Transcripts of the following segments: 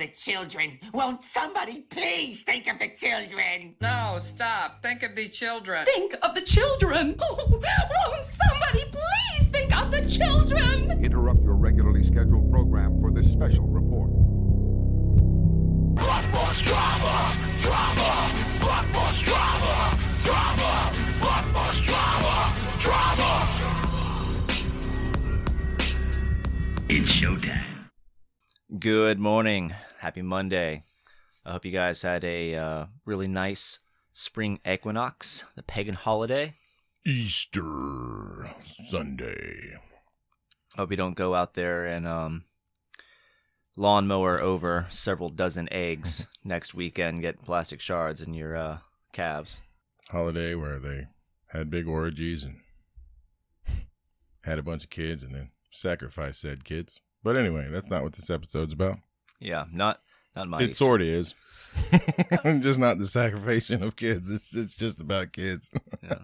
the children. Won't somebody please think of the children? No, stop. Think of the children. Think of the children. won't somebody please think of the children? Interrupt your regularly scheduled program for this special report. Blood for drama! Drama! Blood for drama! Drama! Blood for drama! Drama! It's showtime. Good morning. Happy Monday. I hope you guys had a uh, really nice spring equinox, the pagan holiday. Easter Sunday. Hope you don't go out there and um, lawnmower over several dozen eggs next weekend, get plastic shards in your uh, calves. Holiday where they had big orgies and had a bunch of kids and then sacrificed said kids. But anyway, that's not what this episode's about. Yeah, not not my. It sort of is. just not the sacrification of kids. It's it's just about kids. Yeah.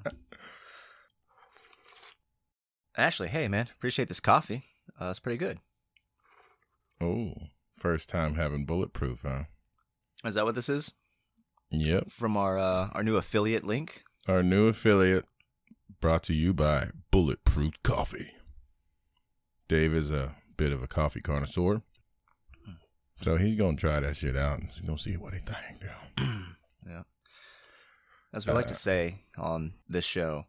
Actually, hey man, appreciate this coffee. Uh, it's pretty good. oh, first time having bulletproof, huh? Is that what this is? Yep. From our uh, our new affiliate link. Our new affiliate brought to you by Bulletproof Coffee. Dave is a bit of a coffee connoisseur. So he's gonna try that shit out and he's gonna see what he thinks. Yeah. Yeah. As we like Uh, to say on this show,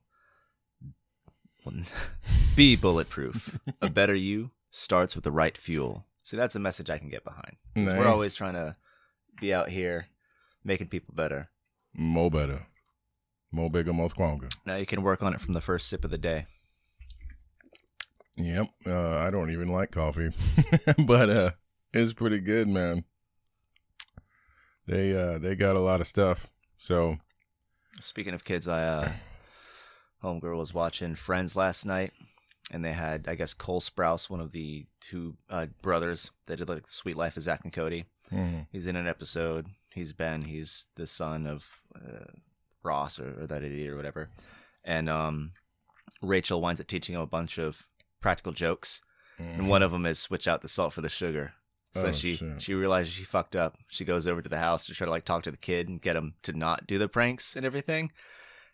be bulletproof. a better you starts with the right fuel. See, that's a message I can get behind. Nice. We're always trying to be out here making people better. Mo better. Mo bigger, mo stronger. Now you can work on it from the first sip of the day. Yep. Uh, I don't even like coffee, but uh, it's pretty good, man. They uh, they got a lot of stuff. So Speaking of kids, I uh homegirl was watching Friends last night and they had I guess Cole Sprouse, one of the two uh, brothers that did like the Suite Life of Zack and Cody. mhm. He's in an episode. He's Ben. He's the son of uh, Ross or, or that idiot or whatever. And um, Rachel winds up teaching him a bunch of practical jokes, and one of them is switch out the salt for the sugar. So Oh, then she shit. she realizes she fucked up. She goes over to the house to try to like talk to the kid and get him to not do the pranks and everything.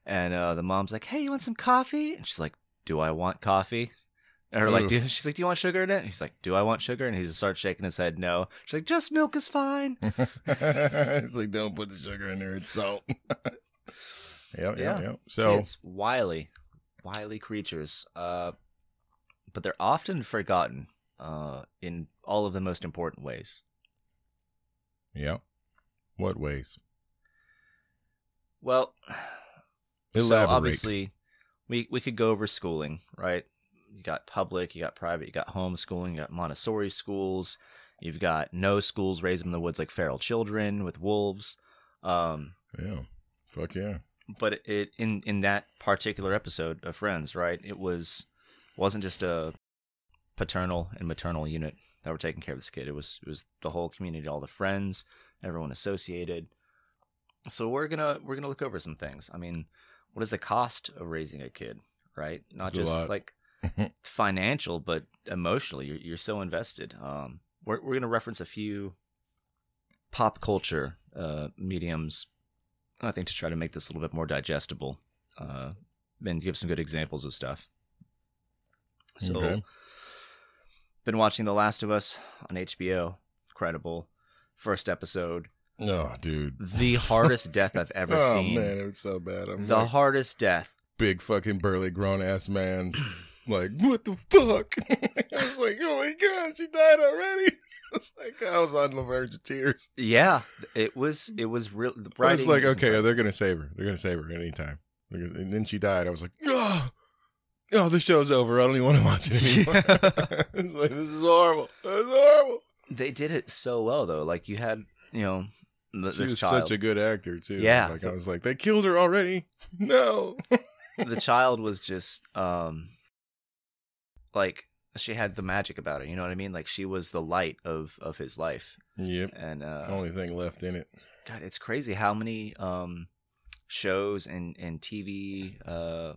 And uh, the mom's like, "Hey, you want some coffee?" And she's like, "Do I want coffee?" And her like, do, she's like, "Do you want sugar in it?" And he's like, "Do I want sugar?" And he just starts shaking his head, "No." She's like, "Just milk is fine." it's like don't put the sugar in there. It's salt. yep, Yeah. yep, yep. So kids, wily, wily creatures. Uh, but they're often forgotten uh, in all of the most important ways. Yeah. What ways? Well, so obviously, we we could go over schooling, right? You got public, you got private, you got homeschooling, you got Montessori schools, you've got no schools raised in the woods like feral children with wolves. Um, Yeah. Fuck yeah. but it in in that particular episode of Friends, right? It was wasn't just a paternal and maternal unit that were taking care of this kid. It was it was the whole community, all the friends, everyone associated. So we're gonna we're gonna look over some things. I mean, what is the cost of raising a kid, right? Not It's just like financial, but emotionally. You're you're so invested. Um, we're we're gonna reference a few pop culture uh, mediums I think to try to make this a little bit more digestible uh, and give some good examples of stuff. So, Okay. Been watching The Last of Us on HBO. Incredible. First episode. Oh, dude. The hardest death I've ever oh seen. man, it was so bad. I'm the like, hardest death. big fucking burly grown ass man. like, what the fuck? I was like, oh my god, she died already. It's like I was on the verge of tears. Yeah, it was. It was real. The I was like, okay, they're gonna save her. They're gonna save her anytime. And then she died. I was like, oh, oh, the show's over. I don't even want to watch it anymore. it's like this is horrible. This is horrible. they did it so well though. Like you had, you know, th- She this was child. such a good actor too. Yeah. like I was like, they killed her already. No. the child was just um like she had the magic about her you know what i mean like she was the light of of his life yep. and uh Only thing left in it. god it's crazy how many um shows and and tv uh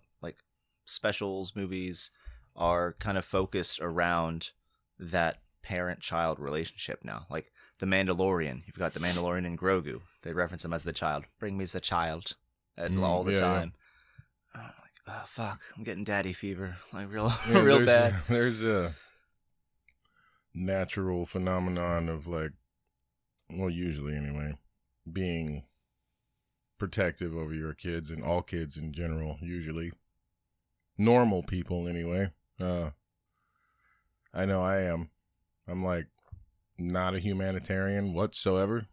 specials movies are kind of focused around that parent child relationship now like the Mandalorian. You've got the Mandalorian and Grogu. They reference him as the child. Bring me the child, and Mm, all the yeah, yeah. time. I'm like, oh fuck, I'm getting daddy fever, like real, Yeah, real there's bad. A, there's a natural phenomenon of like, well, usually anyway, being protective over your kids and all kids in general. Usually, normal people anyway. Uh, I know I am. I'm like not a humanitarian whatsoever.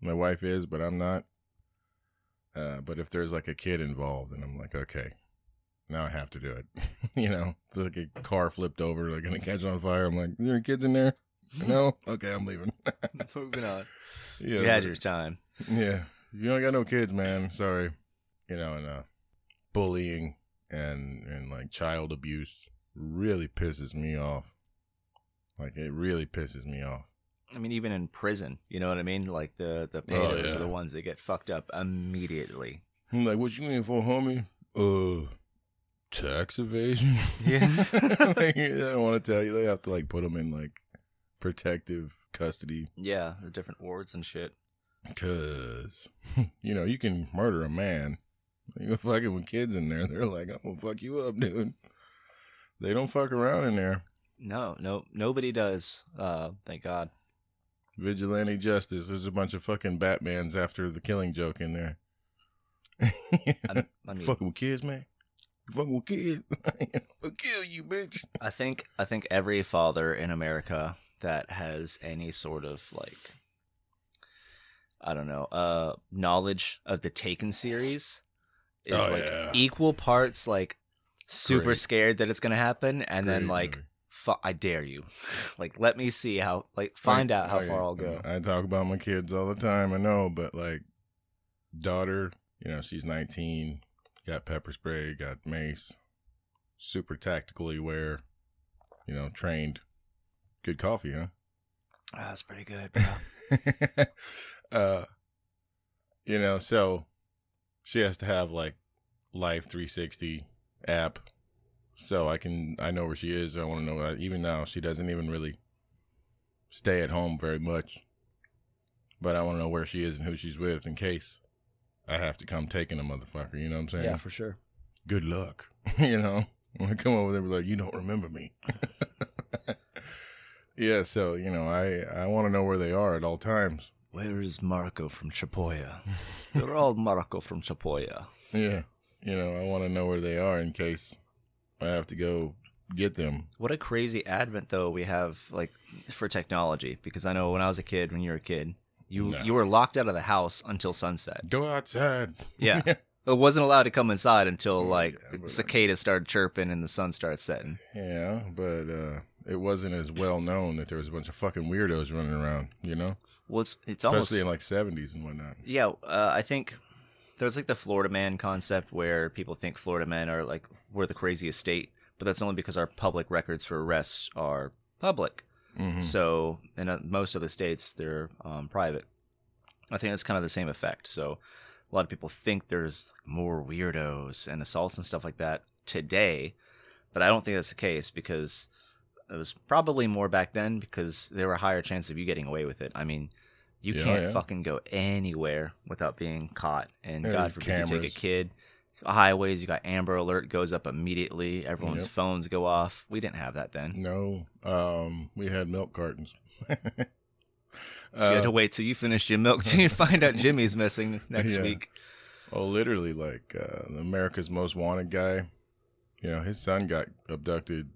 My wife is, but I'm not. Uh, but if there's like a kid involved, and I'm like, okay, now I have to do it. you know, it's like a car flipped over, like gonna catch on fire. I'm like, there are kids in there? No. Okay, I'm leaving. Moving on. yeah, you had your time. yeah. You don't got no kids, man. Sorry. You know, and uh bullying and and like child abuse really pisses me off. Like it really pisses me off. I mean, even in prison, you know what I mean? Like the the Oh, yeah. are the ones that get fucked up immediately. I'm like, what you looking for, homie? Uh tax evasion? Yeah. like, I don't want to tell you. They have to like put them in like protective custody Yeah, the different wards and shit. Cause you know you can murder a man. You go fucking with kids in there. They're like, I'm gonna fuck you up, dude. They don't fuck around in there. No, no, nobody does. Uh, thank God. Vigilante justice. There's a bunch of fucking Batmans after the killing joke in there. I, I mean, fucking with kids, man. You fucking with kids. I'll kill you, bitch. I think I think every father in America that has any sort of like I don't know, uh knowledge of the Taken series is Oh, like yeah. equal parts like super Great. scared that it's going to happen and then like fu- I dare you. like let me see how like find Like, out how far I'll go. I talk about my kids all the time. I know, but like daughter, you know, she's 19, got pepper spray, got mace, super tactically aware, you know, trained. Good coffee, huh? Ah, that's pretty good. bro. uh, you know, so she has to have like Life 360 app, so I can I know where she is. I want to know. uh, Even now, she doesn't even really stay at home very much, but I want to know where she is and who she's with in case I have to come taking a motherfucker. You know what I'm saying? yeah, for sure. Good luck. you know, when I come over there, be like, you don't remember me. yeah, so you know, I I want to know where they are at all times. Where is Marco from Chapoya? They're all Marco from Chapoya. Yeah. You know, I want to know where they are in case I have to go get them. What a crazy advent though we have like for technology because I know when I was a kid, when you were a kid, you No. you were locked out of the house until sunset. Go outside. Yeah. it wasn't allowed to come inside until like Yeah, but- cicadas started chirping and the sun started setting. Yeah, but uh it wasn't as well known that there was a bunch of fucking weirdos running around, you know? Well, it's, it's almost Especially in like 70s and whatnot. yeah. Uh, I think there's like the Florida man concept where people think Florida men are like we're the craziest state, but that's only because our public records for arrests are public. Mhm. So in uh, most other states, they're um, private. I think it's kind of the same effect. So a lot of people think there's more weirdos and assaults and stuff like that today, but I don't think that's the case because it was probably more back then because there were a higher chance of you getting away with it. I mean, you Yeah, can't yeah. fucking go anywhere without being caught, and Yeah, God there's forbid you take a kid. Highways, you got Amber Alert goes up immediately. Everyone's Yep. phones go off. We didn't have that then. No, um, we had milk cartons. So you had Uh, to wait till you finished your milk till you find out Jimmy's missing next Yeah. week. Oh, literally, like uh, America's Most Wanted guy. You know, his son got abducted,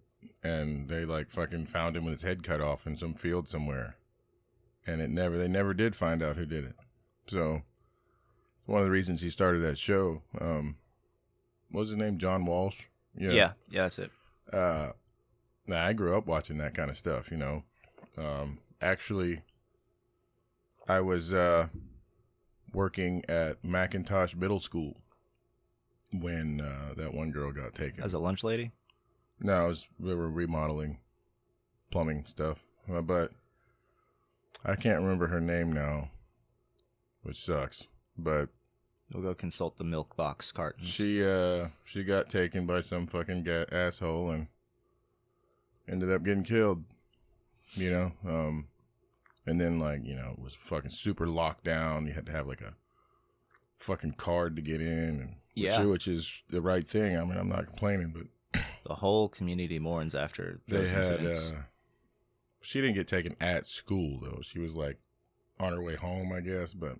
and they like fucking found him with his head cut off in some field somewhere, and it never they never did find out who did it. So, one of the reasons he started that show. Um, what was his name? John Walsh. Yeah, yeah, that's it. uh I grew up watching that kind of stuff, you know. Um actually I was uh working at McIntosh Middle School when uh that one girl got taken. As a lunch lady. no, it was we were remodeling plumbing stuff. Uh, but I can't remember her name now, which sucks. But We'll go consult the milk box cartons. She uh she got taken by some fucking ga- asshole and ended up getting killed. You know, um and then like you know it was fucking super locked down. You had to have like a fucking card to get in, and which- Yeah. which, is the right thing. I mean, I'm not complaining, but The whole community mourns after they those had. incidents. Uh, she didn't get taken at school though. She was like on her way home, I guess. But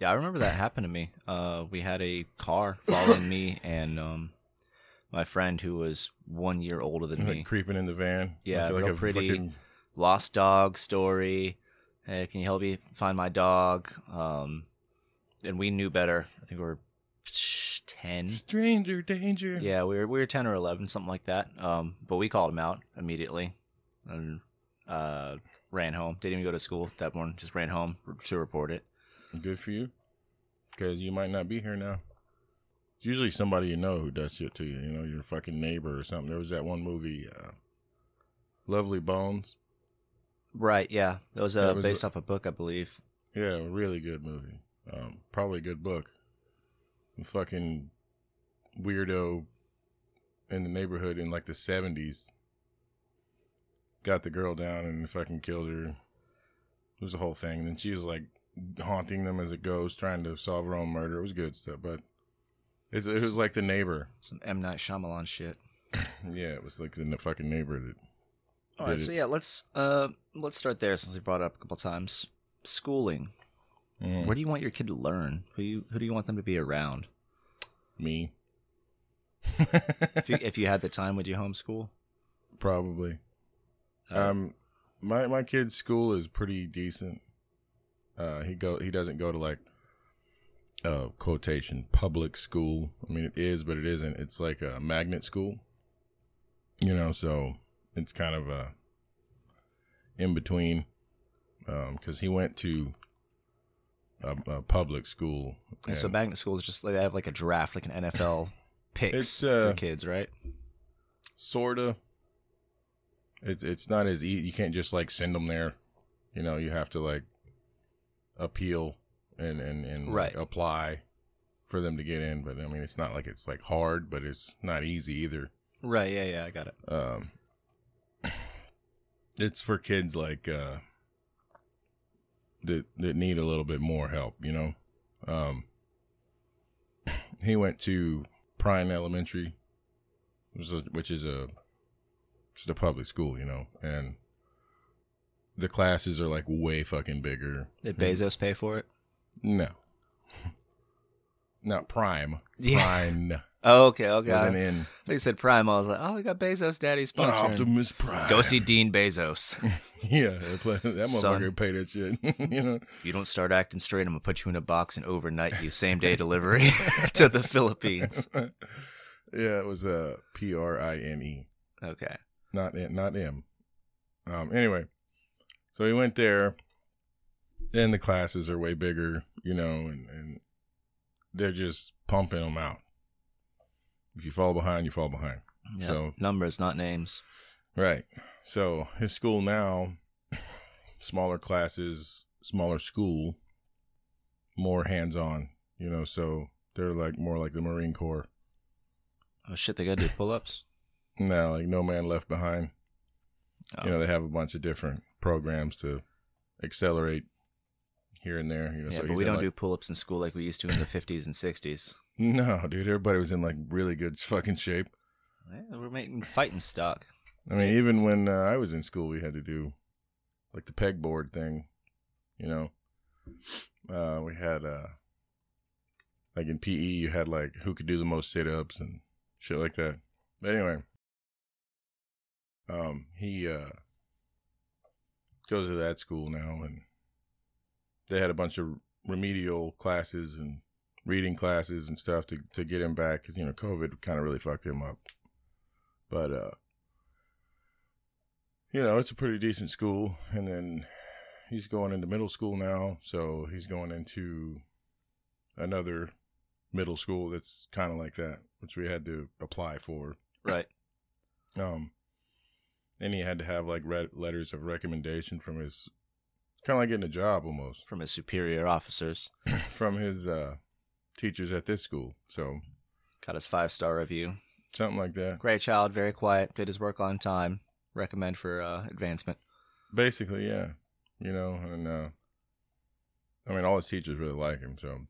Yeah, I remember that happened to me. Uh, we had a car following me and um, my friend who was one year older than like me. creeping in the van, Yeah, like, real a pretty. fucking- Lost dog story. Hey, can you help me find my dog? Um, and we knew better. I think we were ten. stranger danger. Yeah, we were we were ten or eleven, something like that. Um, but we called him out immediately, and uh, ran home. Didn't even go to school that morning. Just ran home to report it. Good for you. Because you might not be here now. It's usually somebody you know who does shit to you. You know, your fucking neighbor or something. There was that one movie, uh, Lovely Bones. Right. Yeah, it was uh, That was based a- off a book, I believe. Yeah, a really good movie. Um, probably a good book. The fucking weirdo in the neighborhood in like the 70s got the girl down and fucking killed her. It was a whole thing. And then she was like haunting them as a ghost, trying to solve her own murder. It was good stuff, but it's, it was like the neighbor. Some M Night Shyamalan shit. Yeah, it was like the fucking neighbor that. All right, so yeah, let's uh let's start there since we brought it up a couple times. Schooling. Mm, Where do you want your kid to learn? Who you who do you want them to be around? me. If you if you had the time, would you homeschool? Probably. Uh, Um, my my kid's school is pretty decent. Uh, he go he doesn't go to like uh quotation public school. I mean, it is, but it isn't. It's like a magnet school. You know, so it's kind of a in between. Um, because he went to a, a public school. and so and- magnet schools just like they have like a draft, like an NFL picks It's, for uh, kids, right? sorta. It's it's not as easy. You can't just like send them there. You know, you have to like appeal and and and like, Right. apply for them to get in. But I mean, it's not like it's like hard, but it's not easy either. Right. Yeah. Yeah. I got it. Um, it's for kids like uh that that need a little bit more help. You know, um, he went to Prine Elementary, which is a, which is a just a public school, you know, and the classes are like way fucking bigger. Did Bezos pay for it? No, not Prime. Yeah. Prime Oh, okay. Okay. with an I N. you said Prime. I was like, oh, we got Bezos Daddy sponsoring. Optimus Prime. Go see Dean Bezos. Yeah, they that Son. motherfucker pay that shit. you know. if you don't start acting straight, I'm gonna put you in a box and overnight you same day delivery to the Philippines. yeah, it was uh, P R I N E, Okay. Not N- not him. Um. Anyway, so he went there. Then the classes are way bigger, you know, and and they're just pumping them out. If you fall behind, you fall behind. Yeah. So- numbers, not names. Right. So his school now, smaller classes, smaller school, more hands on, you know, so they're like more like the Marine Corps. Oh shit, they gotta do pull-ups. Now, like No Man Left Behind. Oh. You know, they have a bunch of different programs to accelerate here and there. You know, yeah, so but we don't like- do pull-ups in school like we used to in the 50s and 60s. No, dude, everybody was in like really good fucking shape. Yeah, we're making fighting stock. I mean, even when uh, I was in school, we had to do like the pegboard thing. You know, uh, we had uh, like in PE, you had like who could do the most sit ups and shit like that. But anyway, um, he uh goes to that school now, and they had a bunch of remedial classes and reading classes and stuff to to get him back because you know COVID kind of really fucked him up. But uh you know, it's a pretty decent school. And then he's going into middle school now. So he's going into another middle school that's kind of like that, which we had to apply for. Right. Um, and he had to have like red letters of recommendation from his, kind of like getting a job almost, From his superior officers. from his uh, teachers at this school. So Got his five-star review. something like that. Great child, very quiet, did his work on time. Recommend for uh, advancement. Basically, yeah. you know, and uh, I mean, all his teachers really like him. So,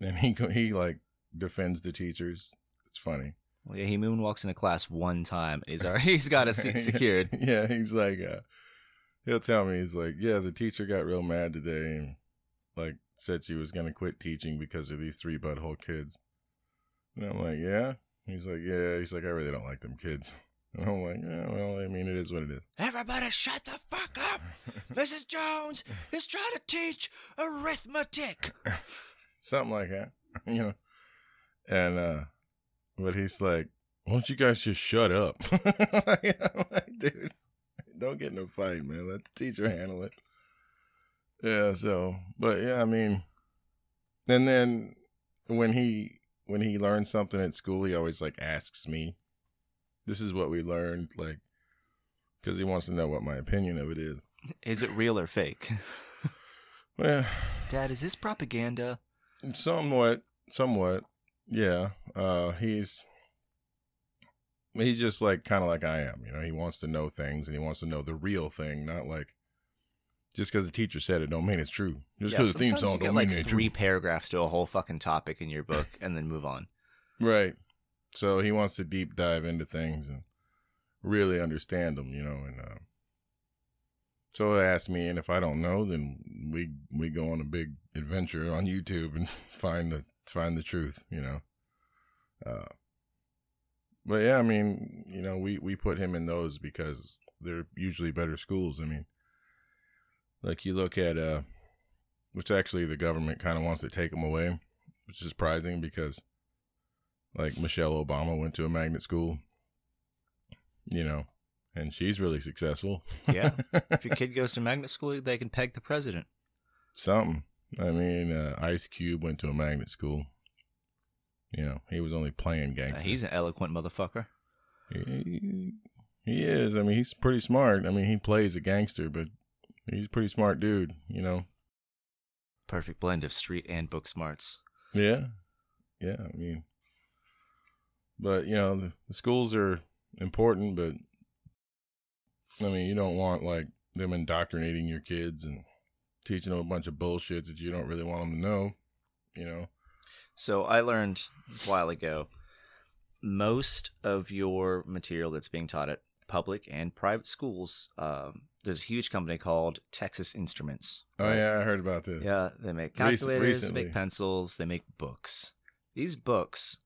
and he he like defends the teachers. It's funny. Well, yeah, he moonwalks into class one time. He's already, he's got a seat secured. yeah, he's like, uh, he'll tell me, he's like, yeah, the teacher got real mad today and like said she was gonna quit teaching because of these three butthole kids. And I'm like, yeah. He's like, yeah. He's like, I really don't like them kids. And I'm like, yeah, well, I mean, it is what it is. Everybody shut the fuck up! Mrs. Jones is trying to teach arithmetic! Something like that, you know. And uh, but he's like, why don't you guys just shut up? I'm like, dude, don't get in a fight, man. Let the teacher handle it. Yeah. So, but yeah, I mean, and then when he when he learns something at school, he always like asks me, "This is what we learned," like, because he wants to know what my opinion of it is. Is it real or fake? Well, Dad, is this propaganda? somewhat, somewhat, yeah. Uh, he's he's just like kind of like I am, you know. He wants to know things, and he wants to know the real thing, not like just because the teacher said it don't mean it's true. Just Yeah, because the theme song you don't get, mean like it's three true. paragraphs to a whole fucking topic in your book and then move on. Right. So he wants to deep dive into things and really understand them, you know. And uh, so he asked me, and if I don't know, then we we go on a big adventure on YouTube and find the find the truth, you know. Uh, but yeah, I mean, you know, we we put him in those because they're usually better schools. I mean, like you look at uh, which actually the government kind of wants to take them away, which is surprising because like Michelle Obama went to a magnet school, you know, and she's really successful. Yeah. if your kid goes to magnet school, they can peg the president. Something. I mean, uh, Ice Cube went to a magnet school. You know, he was only playing Uh, gangster. he's an eloquent motherfucker. he, he is. I mean, he's pretty smart. I mean, he plays a gangster, but he's a pretty smart dude. You know. Perfect blend of street and book smarts. Yeah, yeah. I mean, but you know, the, the schools are important, but I mean, you don't want like them indoctrinating your kids and teaching them a bunch of bullshit that you don't really want them to know. You know. So I learned a while ago most of your material that's being taught at public and private schools, um, there's a huge company called Texas Instruments. Oh yeah, I heard about this. Yeah, they make calculators, they make pencils, they make books. These books,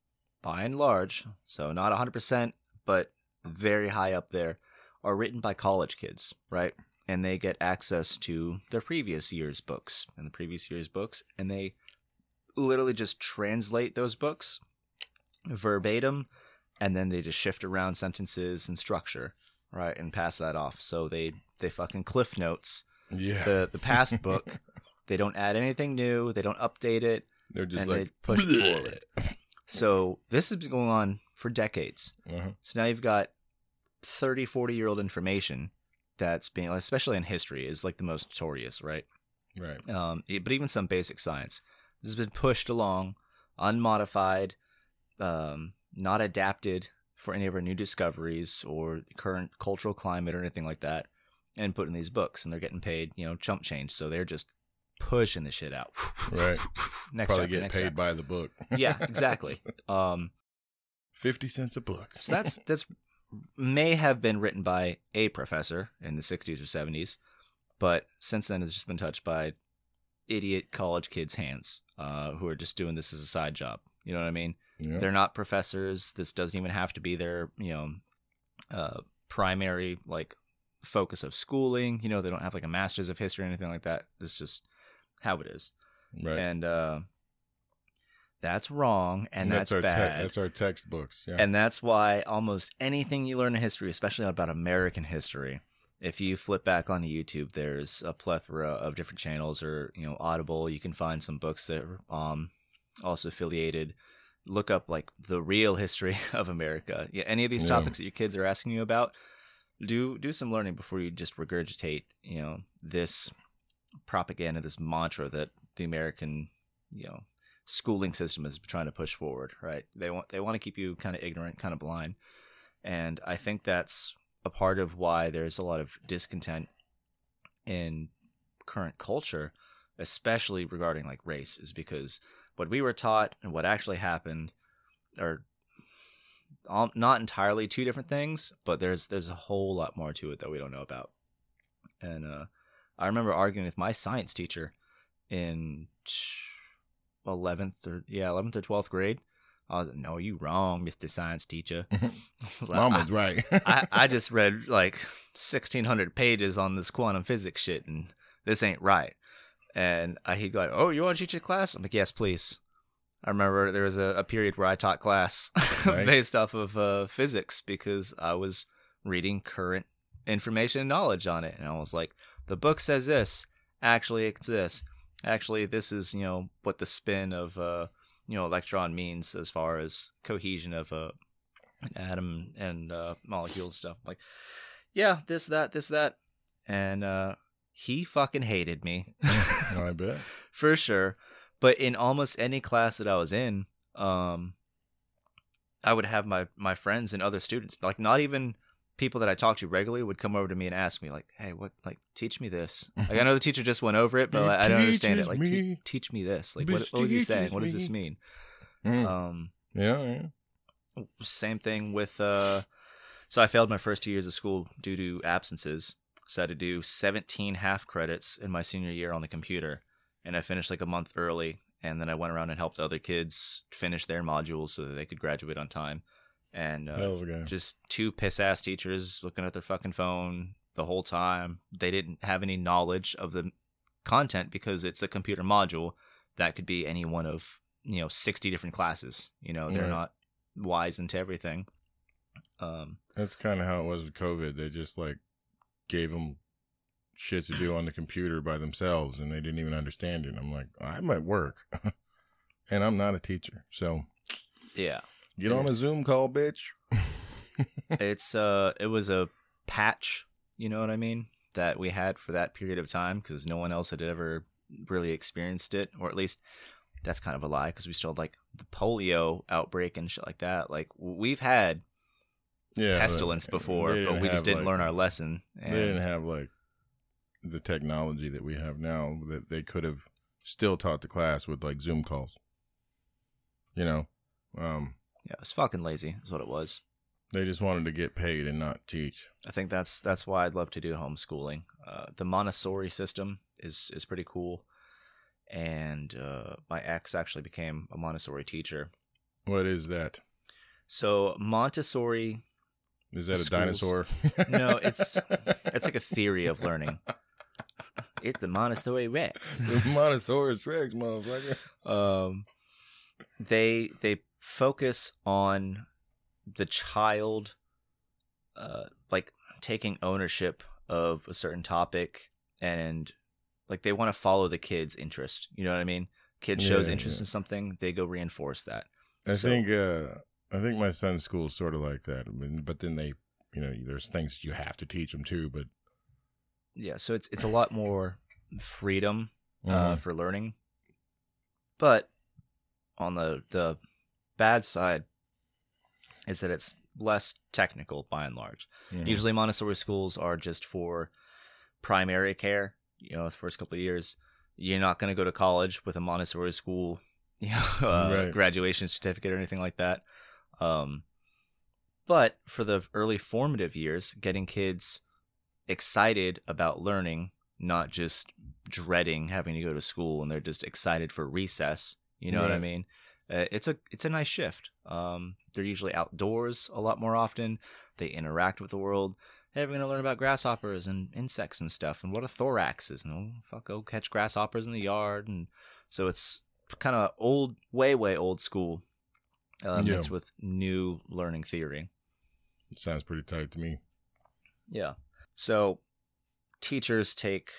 by and large, so not 100%, but very high up there, are written by college kids, right? And they get access to their previous year's books and the previous year's books, and they literally just translate those books verbatim, and then they just shift around sentences and structure, right, and pass that off. So they they fucking cliff notes Yeah. the the past book. They don't add anything new. They don't update it, They're just like they push it forward. So this has been going on for decades. Uh-huh. So now you've got 30, 40 year old information that's being, especially in history, is like the most notorious, right? Right. Um, but even some basic science this has been pushed along, unmodified, um, not adapted for any of our new discoveries or current cultural climate or anything like that, and put in these books. And they're getting paid, you know, chump change. So they're just pushing the shit out. Right. next Probably chapter, get paid chapter. by the book. yeah, exactly. Um, Fifty cents a book. so that's that's may have been written by a professor in the 60s or 70s, but since then has just been touched by idiot college kids' hands uh, who are just doing this as a side job. You know what I mean? yeah. They're not professors. This doesn't even have to be their you know uh, primary like focus of schooling. You know, they don't have like a master's of history or anything like that. It's just how it is, right. and uh, that's wrong, and, that's, our te- bad. that's our textbooks. Yeah. And that's why almost anything you learn in history, especially about American history, if you flip back onto YouTube, there's a plethora of different channels or, you know, Audible. You can find some books that are um, also affiliated. Look up like the real history of America. Yeah, any of these Yeah. topics that your kids are asking you about, do do some learning before you just regurgitate, you know, this propaganda, this mantra that the American, you know, schooling system is trying to push forward, right? They want they want to keep you kind of ignorant, kind of blind. And I think that's a part of why there's a lot of discontent in current culture, especially regarding like race, is because what we were taught and what actually happened are all, not entirely two different things, but there's there's a whole lot more to it that we don't know about. And uh, I remember arguing with my science teacher in eleventh or yeah eleventh or twelfth grade. I was like, no, you wrong, Mister Science Teacher. Was like, Mom "I- was right. I, I just read like 1600 pages on this quantum physics shit and this ain't right. And I, he'd go, like, Oh, you want to teach a class? I'm like, Yes, please. I remember there was a, a period where I taught class Nice. based off of uh, physics because I was reading current information and knowledge on it. And I was like, The book says this. Actually, it's this. Actually, this is, you know, what the spin of, uh, you know, electron means as far as cohesion of a an atom and uh, molecules stuff. Like, yeah, this, that, this, that, and uh, he fucking hated me I bet. for sure. But in almost any class that I was in, um, I would have my my friends and other students, like not even people that I talked to regularly, would come over to me and ask me, like, "Hey, what? Like, teach me this." Like, I know the teacher just went over it, but like, I don't understand it. Like, te- teach me this. Like, what, what was he saying? What does this mean? Mm. Um, yeah, yeah. same thing with uh so i failed my first two years of school due to absences so i had to do 17 half credits in my senior year on the computer and i finished like a month early and then i went around and helped other kids finish their modules so that they could graduate on time and uh, Hell of a guy. just two piss ass teachers looking at their fucking phone the whole time they didn't have any knowledge of the content because it's a computer module that could be any one of you know 60 different classes you know they're Right. not wise into everything um That's kind of how it was with COVID. They just like gave them shit to do on the computer by themselves, and they didn't even understand it. I'm like, I'm at work, and I'm not a teacher, so yeah get on a Zoom call, bitch. it's uh it was a patch you know what i mean that we had for that period of time because no one else had ever really experienced it or at least that's kind of a lie because we still had like the polio outbreak and shit like that like we've had yeah, pestilence but before but we just didn't like- learn our lesson They didn't have like the technology that we have now that they could have still taught the class with like Zoom calls. You know, um, yeah it was fucking lazy is what it was they just wanted to get paid and not teach. I think that's that's why I'd love to do homeschooling. Uh, the Montessori system is is pretty cool, and uh, my ex actually became a Montessori teacher. What is that? So Montessori, Is that a dinosaur? No, it's- it's like a theory of learning. It's the Montessori Rex. the Montessori Rex, motherfucker. um, they they focus on the child, uh, like taking ownership of a certain topic, and like they want to follow the kid's interest. You know what I mean? Kid shows Yeah, interest yeah. in something, they go reinforce that. I So- think uh, I think my son's school is sort of like that. I mean, but then they, you know, there's things you have to teach them too. But Yeah, so it's it's a lot more freedom uh, Mhm. for learning. But on the the bad side is that it's less technical by and large. Usually Montessori schools are just for primary care, you know, the first couple of years. You're not going to go to college with a Montessori school, you know, uh, Right. graduation certificate or anything like that. Um, but for the early formative years, getting kids excited about learning, not just dreading having to go to school and they're just excited for recess. You know what I mean? Uh, it's a it's a nice shift. Um, they're usually outdoors a lot more often. They interact with the world. Hey, we're gonna learn about grasshoppers and insects and stuff, and what a thorax is. No, fuck, go catch grasshoppers in the yard, and so it's kind of old, way way old school, uh, Yeah. mixed with new learning theory. sounds pretty tight to me. Yeah. So teachers take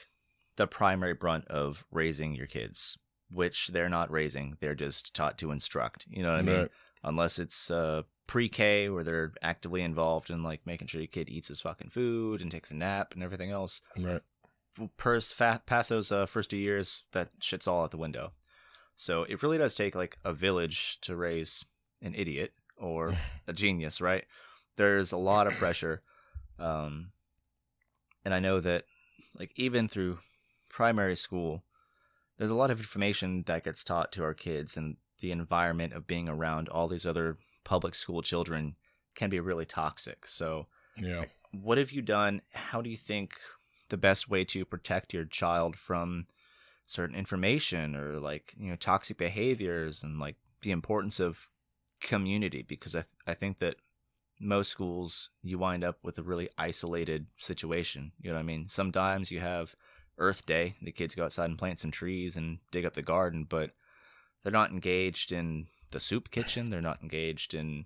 the primary brunt of raising your kids, which they're not raising. They're just taught to instruct. You know what I mean? Right. Unless it's uh, pre-K where they're actively involved in like making sure your kid eats his fucking food and takes a nap and everything else. Right. Per fa- past those uh, first two years, that shit's all out the window. So it really does take like a village to raise an idiot or a genius, right? There's a lot of pressure, um, and I know that like even through primary school, there's a lot of information that gets taught to our kids, and the environment of being around all these other public school children can be really toxic. So, Yeah. what have you done? How do you think the best way to protect your child from certain information or like you know toxic behaviors and like the importance of community? Because I I think that most schools you wind up with a really isolated situation. You know what I mean? Sometimes you have Earth Day, the kids go outside and plant some trees and dig up the garden, but they're not engaged in the soup kitchen. They're not engaged in,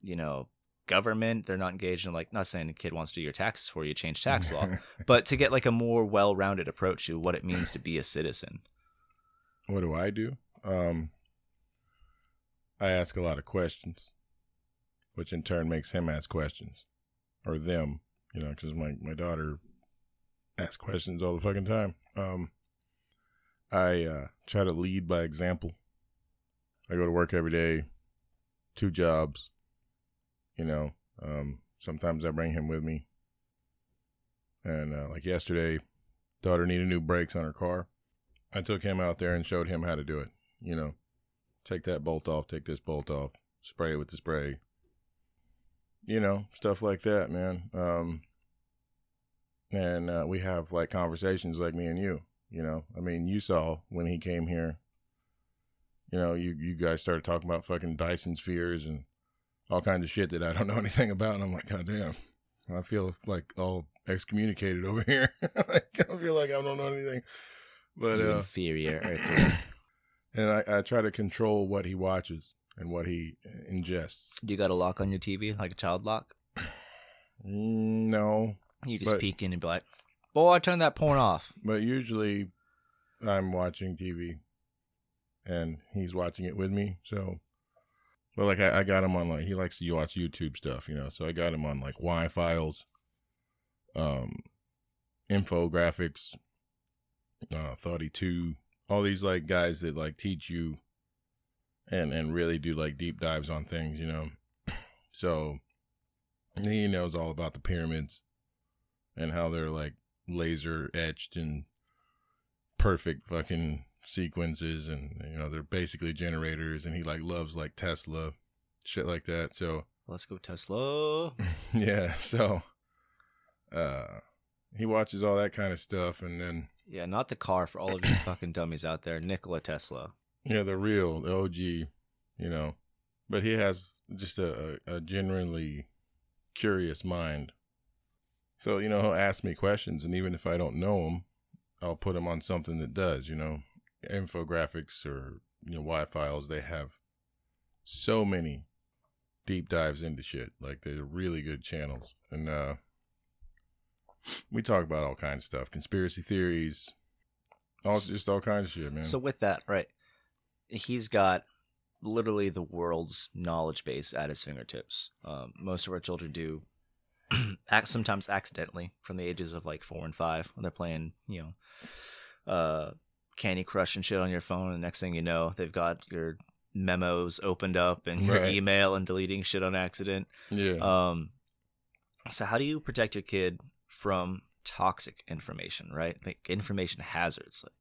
you know, government. They're not engaged in like not saying a kid wants to do your taxes for you, change tax law, but to get like a more well-rounded approach to what it means to be a citizen. what do I do? Um, I ask a lot of questions, which in turn makes him ask questions, or them, you know, because my my daughter asks questions all the fucking time. Um, I uh, try to lead by example. I go to work every day, two jobs. You know, um, sometimes I bring him with me. And uh, like yesterday, daughter needed new brakes on her car. I took him out there and showed him how to do it. You know, take that bolt off, take this bolt off, spray it with the spray. You know, stuff like that, man. Um, and uh, we have like conversations like me and you. You know, I mean, you saw when he came here. You know, you you guys started talking about fucking Dyson spheres and all kinds of shit that I don't know anything about, and I'm like, God damn, I feel like all excommunicated over here. like, I feel like I don't know anything. But You uh, inferior Earth. and I, I try to control what he watches and what he ingests. Do you got a lock on your TV, like a child lock? Mm, No, You just But- peek in and be like, "Boy, I turn that porn off." but usually I'm watching TV and he's watching it with me. So, but like I, I got him on like he likes to watch YouTube stuff, you know. So I got him on like Y files, um, infographics, uh, Thoughty2, all these like guys that like teach you and and really do like deep dives on things, you know. So he knows all about the pyramids and how they're like laser etched and perfect fucking sequences and you know they're basically generators and he like loves like Tesla shit like that so Let's go Tesla. yeah so uh he watches all that kind of stuff and then Yeah, not the car for all of you fucking dummies out there. Nikola Tesla. yeah the real the OG you know but he has just a, a, a genuinely curious mind so you know he'll ask me questions and even if I don't know him I'll put him on something that does you know? Infographics or you know Y files they have so many deep dives into shit. Like they're really good channels. And uh we talk about all kinds of stuff. Conspiracy theories all just all kinds of shit man. So with that, right, he's got literally the world's knowledge base at his fingertips. Um, most of our children do, sometimes accidentally from the ages of like four and five when they're playing, you know, uh, Candy Crush and shit on your phone. And the next thing you know, they've got your memos opened up and your Right. email and deleting shit on accident. yeah Um, so how do you protect your kid from toxic information, right? Like information hazards. Like,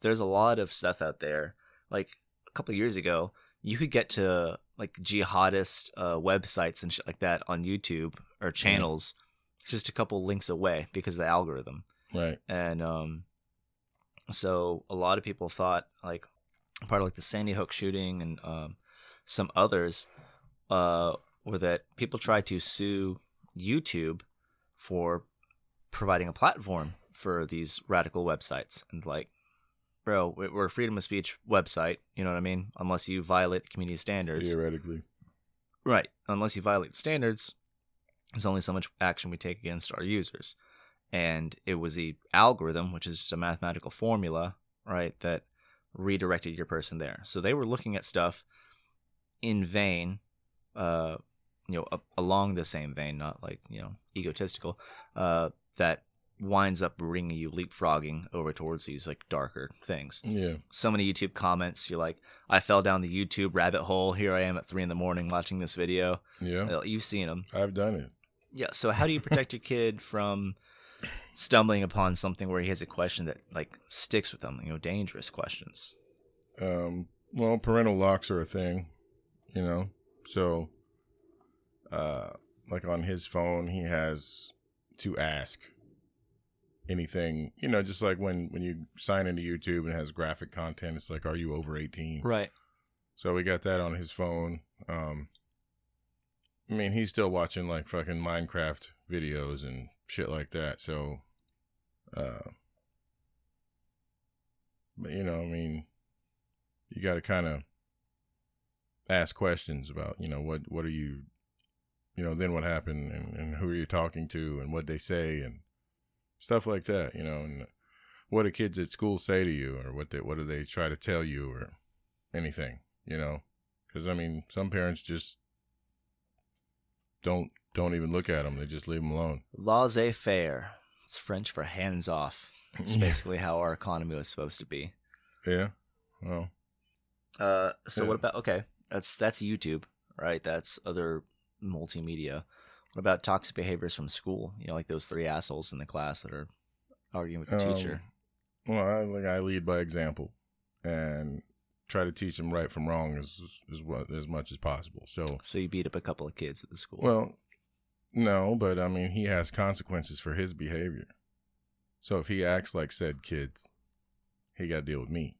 there's a lot of stuff out there. Like a couple of years ago, you could get to like jihadist uh, websites and shit like that on YouTube or channels just a couple links away because of the algorithm. right And um, so a lot of people thought like part of like the Sandy Hook shooting and um, some others uh, were that people tried to sue YouTube for providing a platform for these radical websites and like bro we- we're a freedom of speech website you know what i mean unless you violate the community standards theoretically Right. Unless you violate the standards, there's only so much action we take against our users. And it was the algorithm, which is just a mathematical formula, right, that redirected your person there. So they were looking at stuff in vain, uh, you know, along the same vein, not like, you know, egotistical, uh, that winds up bringing you leapfrogging over towards these like darker things yeah so many YouTube comments. You're like, I fell down the YouTube rabbit hole. Here I am at three in the morning watching this video. yeah You've seen them. I've done it Yeah. So how do you protect your kid from stumbling upon something where he has a question that like sticks with him, you know, dangerous questions. Um, well, parental locks are a thing, you know. So, uh, like on his phone, he has to ask anything, you know, just like when when you sign into YouTube and it has graphic content, it's like, are you over eighteen? Right. So we got that on his phone. Um, I mean, he's still watching like fucking Minecraft videos and shit like that. So, uh, but you know, I mean, you got to kind of ask questions about, you know, what what are you, you know, then what happened and, and who are you talking to and what they say and stuff like that, you know, and what do kids at school say to you or what they what do they try to tell you or anything, you know, because I mean, some parents just don't don't even look at them; they just leave them alone. Laissez faire. It's French for hands off. It's basically how our economy was supposed to be. Yeah, well, Uh, so Yeah. what about okay? That's that's YouTube, right? That's other multimedia. What about toxic behaviors from school? You know, like those three assholes in the class that are arguing with the Um, teacher. well, I, like I lead by example and try to teach them right from wrong as as what as much as possible. So, So you beat up a couple of kids at the school. well, no, but I mean, he has consequences for his behavior. So if he acts like said kids, he got to deal with me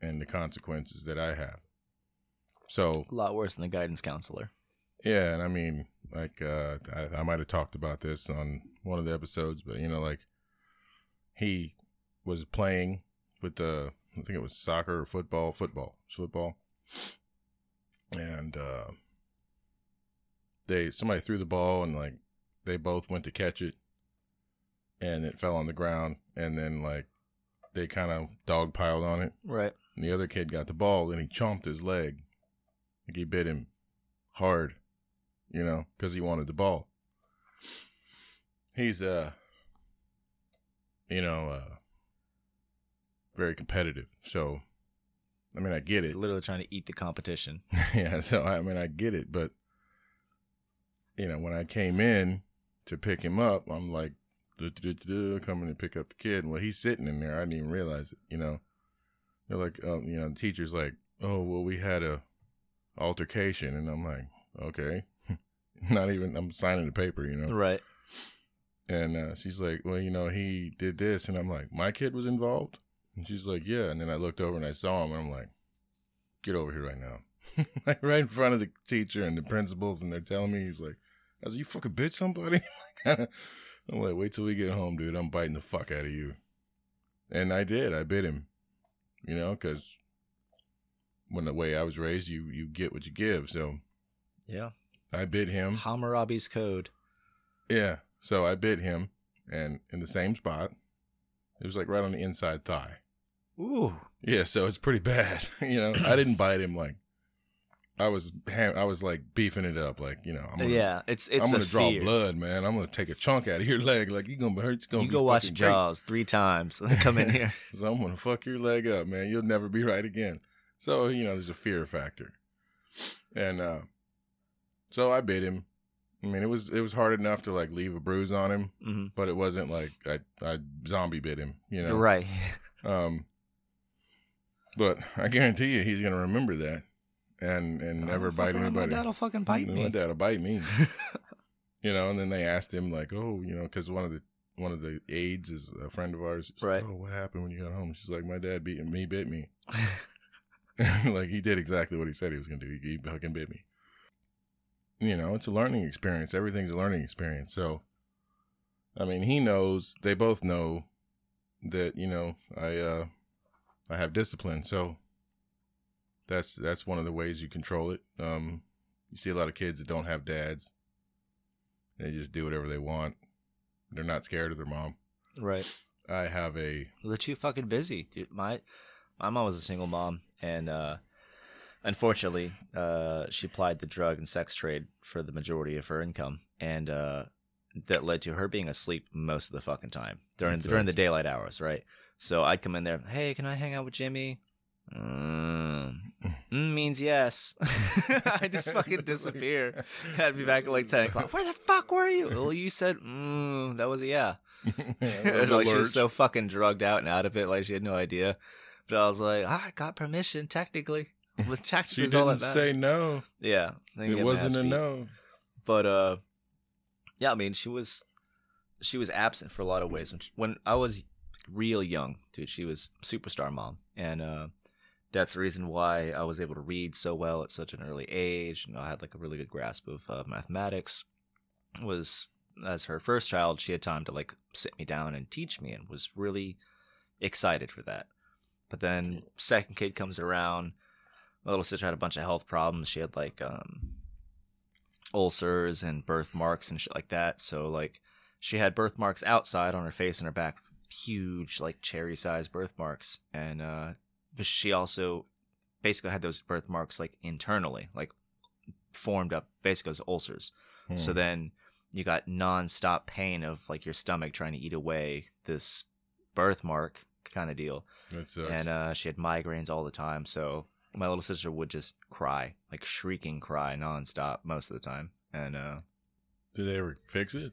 and the consequences that I have. So a lot worse than the guidance counselor. Yeah, and I mean, like, uh, I, I might have talked about this on one of the episodes, but you know, like, he was playing with the, I think it was soccer or football, football, football, and uh, they somebody threw the ball and like they both went to catch it, and it fell on the ground, and then like they kind of dog piled on it, Right. and the other kid got the ball and he chomped his leg. Like he bit him hard, you know, because he wanted the ball. He's, uh, you know, uh, very competitive. So, I mean, I get He's it. literally trying to eat the competition. yeah. So, I mean, I get it. But, you know, when I came in to pick him up, I'm like, coming to pick up the kid. Well, he's sitting in there. I didn't even realize it, you know. They're like, um, you know, the teacher's like, oh, well, we had a altercation. And I'm like, okay. Not even, I'm signing the paper, you know. Right. And uh, she's like, well, you know, he did this. And I'm like, my kid was involved? And she's like, yeah. And then I looked over and I saw him and I'm like, get over here right now. like right in front of the teacher and the principals. And they're telling me, he's like, I was you fucking bitch somebody? I'm like, wait till we get home, dude. I'm biting the fuck out of you. And I did. I bit him, you know, because when the way I was raised, you, you get what you give. So Yeah. I bit him. Hammurabi's code. Yeah. So I bit him and in the same spot. It was like right on the inside thigh. Ooh. Yeah, so it's pretty bad. you know, I didn't bite him like I was ham- I was like beefing it up like, you know, I'm gonna, yeah. It's it's I'm gonna draw fear. blood, man. I'm gonna take a chunk out of your leg like you gonna hurt it's gonna You be go watch fucking great. Jaws three times and then come in here. So I'm gonna fuck your leg up, man. You'll never be right again. So, you know, there's a fear factor. And uh so I bit him. I mean, it was it was hard enough to like leave a bruise on him, hmm but it wasn't like I I zombie bit him, you know. Right. Um but I guarantee you he's gonna remember that and and never Oh, bite anybody. My dad'll fucking bite My me. dad'll bite me. you know, and then they asked him like, "Oh, you know, because one of the one of the aides is a friend of ours. She's like, Right. oh, what happened when you got home? She's like, my dad beat me, bit me. like he did exactly what he said he was gonna do. He fucking bit me. You know, it's a learning experience. Everything's a learning experience. So, I mean, he knows. They both know that you know I uh I have discipline. So that's that's one of the ways you control it. Um, you see a lot of kids that don't have dads. They just do whatever they want. They're not scared of their mom. right. I have a they're too fucking busy, dude. My my mom was a single mom, and uh, unfortunately, uh, she plied the drug and sex trade for the majority of her income, and uh, that led to her being asleep most of the fucking time during That during the daylight hours, right? So I'd come in there, hey, can I hang out with Jimmy? Mm, mm means yes. I just fucking disappear. I'd be back at like ten o'clock. Where the fuck were you? Well, you said mm, that was a yeah. Those like she was so fucking drugged out and out of it, like she had no idea. But I was like, ah, I got permission technically. But technically, she is all didn't that say matters. no. Yeah, It wasn't a beat. no. But uh, yeah, I mean, she was she was absent for a lot of ways. When, she, when I was real young, dude, she was superstar mom, and uh, that's the reason why I was able to read so well at such an early age. And I had like a really good grasp of uh, mathematics. Was as her first child, she had time to like sit me down and teach me, and was really excited for that. But then second kid comes around. My little sister had a bunch of health problems. She had like um, ulcers and birthmarks and shit like that. So like she had birthmarks outside on her face and her back, huge like cherry sized birthmarks, and uh, but she also basically had those birthmarks like internally, like formed up basically as ulcers. So Hmm. then you got non-stop pain of like your stomach trying to eat away this birthmark kind of deal and uh, she had migraines all the time. So my little sister would just cry, like shrieking cry nonstop most of the time. And uh, Did they ever fix it?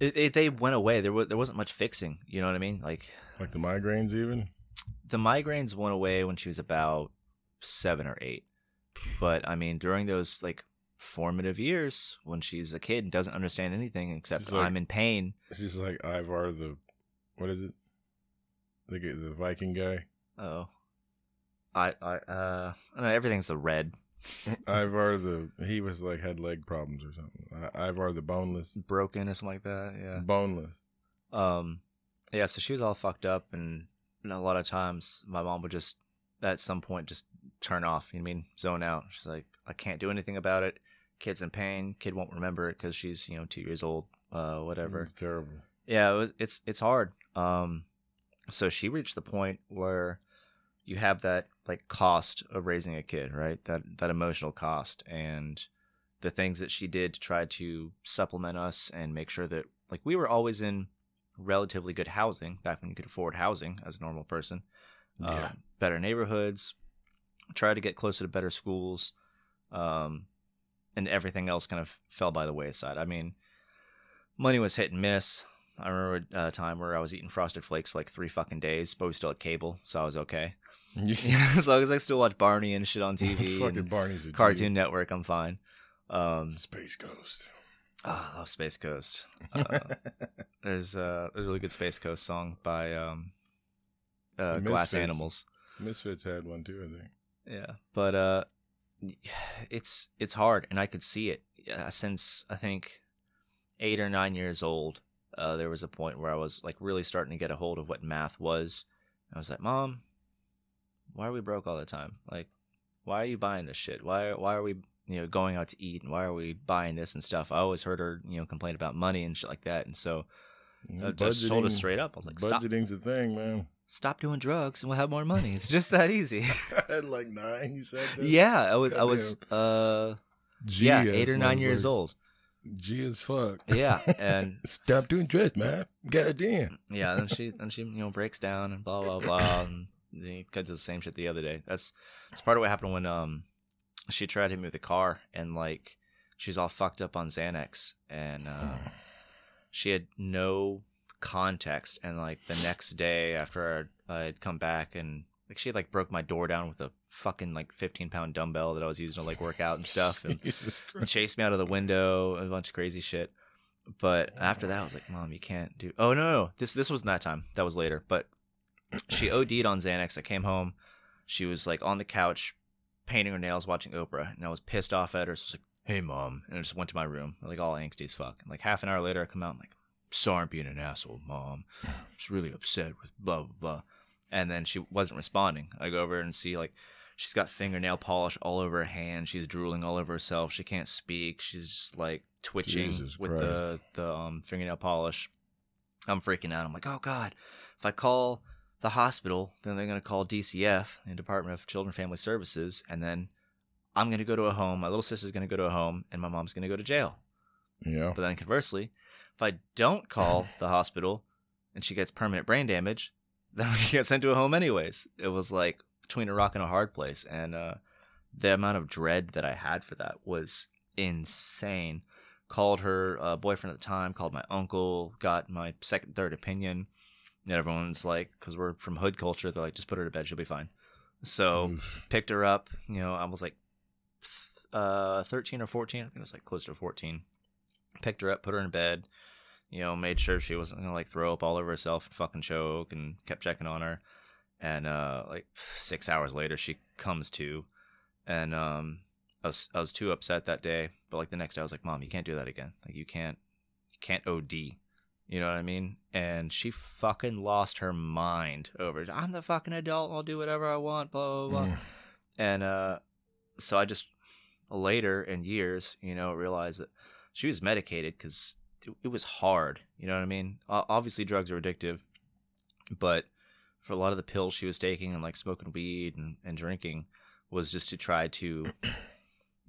it, it, they went away. There was there wasn't much fixing. You know what I mean? Like Like the migraines, even? the migraines went away when she was about seven or eight. But I mean, during those like formative years when she's a kid and doesn't understand anything except like- I'm in pain. She's like Ivar the, what is it? The the Viking guy. Oh, I I uh, I know, everything's the red, Ivar the he was like had leg problems or something. I, Ivar the boneless, broken or something like that. Yeah. boneless. Um, yeah, so she was all fucked up, and a lot of times my mom would just, at some point, just turn off. You know I mean, zone out. She's like, I can't do anything about it. Kid's in pain. Kid won't remember it because she's you know two years old. Uh, whatever. It's terrible. Yeah, it was, it's it's hard. Um, so she reached the point where you have that like cost of raising a kid, right? That that emotional cost and the things that she did to try to supplement us and make sure that like we were always in relatively good housing back when you could afford housing as a normal person. Yeah. Um, better neighborhoods, try to get closer to better schools, um, and everything else kind of fell by the wayside. I mean, money was hit and miss. I remember a time where I was eating Frosted Flakes for like three fucking days, but we still had cable, so I was okay. as long as I still watch Barney and shit on TV, Fucking Barney's a. Cartoon Network, I'm fine. Um, Space Ghost. oh, I love Space Ghost. Uh, there's uh, a really good Space Ghost song by um, uh, Glass Animals. Misfits had one too, I think. Yeah, but uh, it's it's hard, and I could see it uh, since I think eight or nine years old. Uh, there was a point where I was like really starting to get a hold of what math was. I was like, "Mom, why are we broke all the time? Like, why are you buying this shit? Why why are we you know going out to eat and why are we buying this and stuff?" I always heard her you know complain about money and shit like that, and so I just told her straight up. I was like, "Stop, budgeting's a thing, man. stop doing drugs, and we'll have more money. It's just that easy." I had like nine. You said that. yeah, I was I was uh G yeah eight or nine years motherfucker. old. G as fuck. Yeah, and Stop doing drugs, man. Goddamn. yeah, then she then she you know breaks down and blah blah blah, and kids did the same shit the other day. That's that's part of what happened when um she tried to hit me with a car and like she's all fucked up on Xanax and uh, she had no context and like the next day after I I'd come back and like she had like broke my door down with a fucking like 15 pound dumbbell that I was using to like work out and stuff and and chased me out of the window, a bunch of crazy shit. But after that, I was like, "Mom, you can't do." Oh no, no, this this wasn't that time. That was later. But she OD'd on Xanax. I came home. She was like on the couch, painting her nails, watching Oprah, and I was pissed off at her. So I was like, "Hey, mom," and I just went to my room, like all angsty as fuck. And like half an hour later, I come out, I'm like, "Sorry, I'm being an asshole, mom. I was really upset with blah blah blah." And then she wasn't responding. I go over and see like she's got fingernail polish all over her hand. She's drooling all over herself. She can't speak. She's just like twitching Jesus with the the um, fingernail polish. I'm freaking out. I'm like, oh god, if I call the hospital, then they're gonna call DCF, the Department of Children and Family Services, and then I'm gonna go to a home. My little sister's gonna go to a home, and my mom's gonna go to jail. Yeah. But then conversely, if I don't call the hospital and she gets permanent brain damage, then we get sent to a home anyways. It was like between a rock and a hard place. And uh, the amount of dread that I had for that was insane. called her uh, boyfriend at the time, called my uncle, got my second, third opinion. And everyone's like, because we're from hood culture, they're like, just put her to bed, she'll be fine. So picked her up. You know, I was like uh, 13 or 14. I think it was like close to 14. Picked her up, put her in bed. You know, made sure she wasn't gonna like throw up all over herself and fucking choke, and kept checking on her. And uh, like six hours later, she comes to, and um, I was I was too upset that day. But like the next day, I was like, Mom, you can't do that again. Like you can't, you can't OD. You know what I mean? And she fucking lost her mind over it. I'm the fucking adult. I'll do whatever I want. Blah blah blah. Mm. And uh, so I just later in years, you know, realized that she was medicated because it, it was hard. You know what I mean? O- Obviously, drugs are addictive, but for a lot of the pills she was taking and like smoking weed and, and drinking was just to try to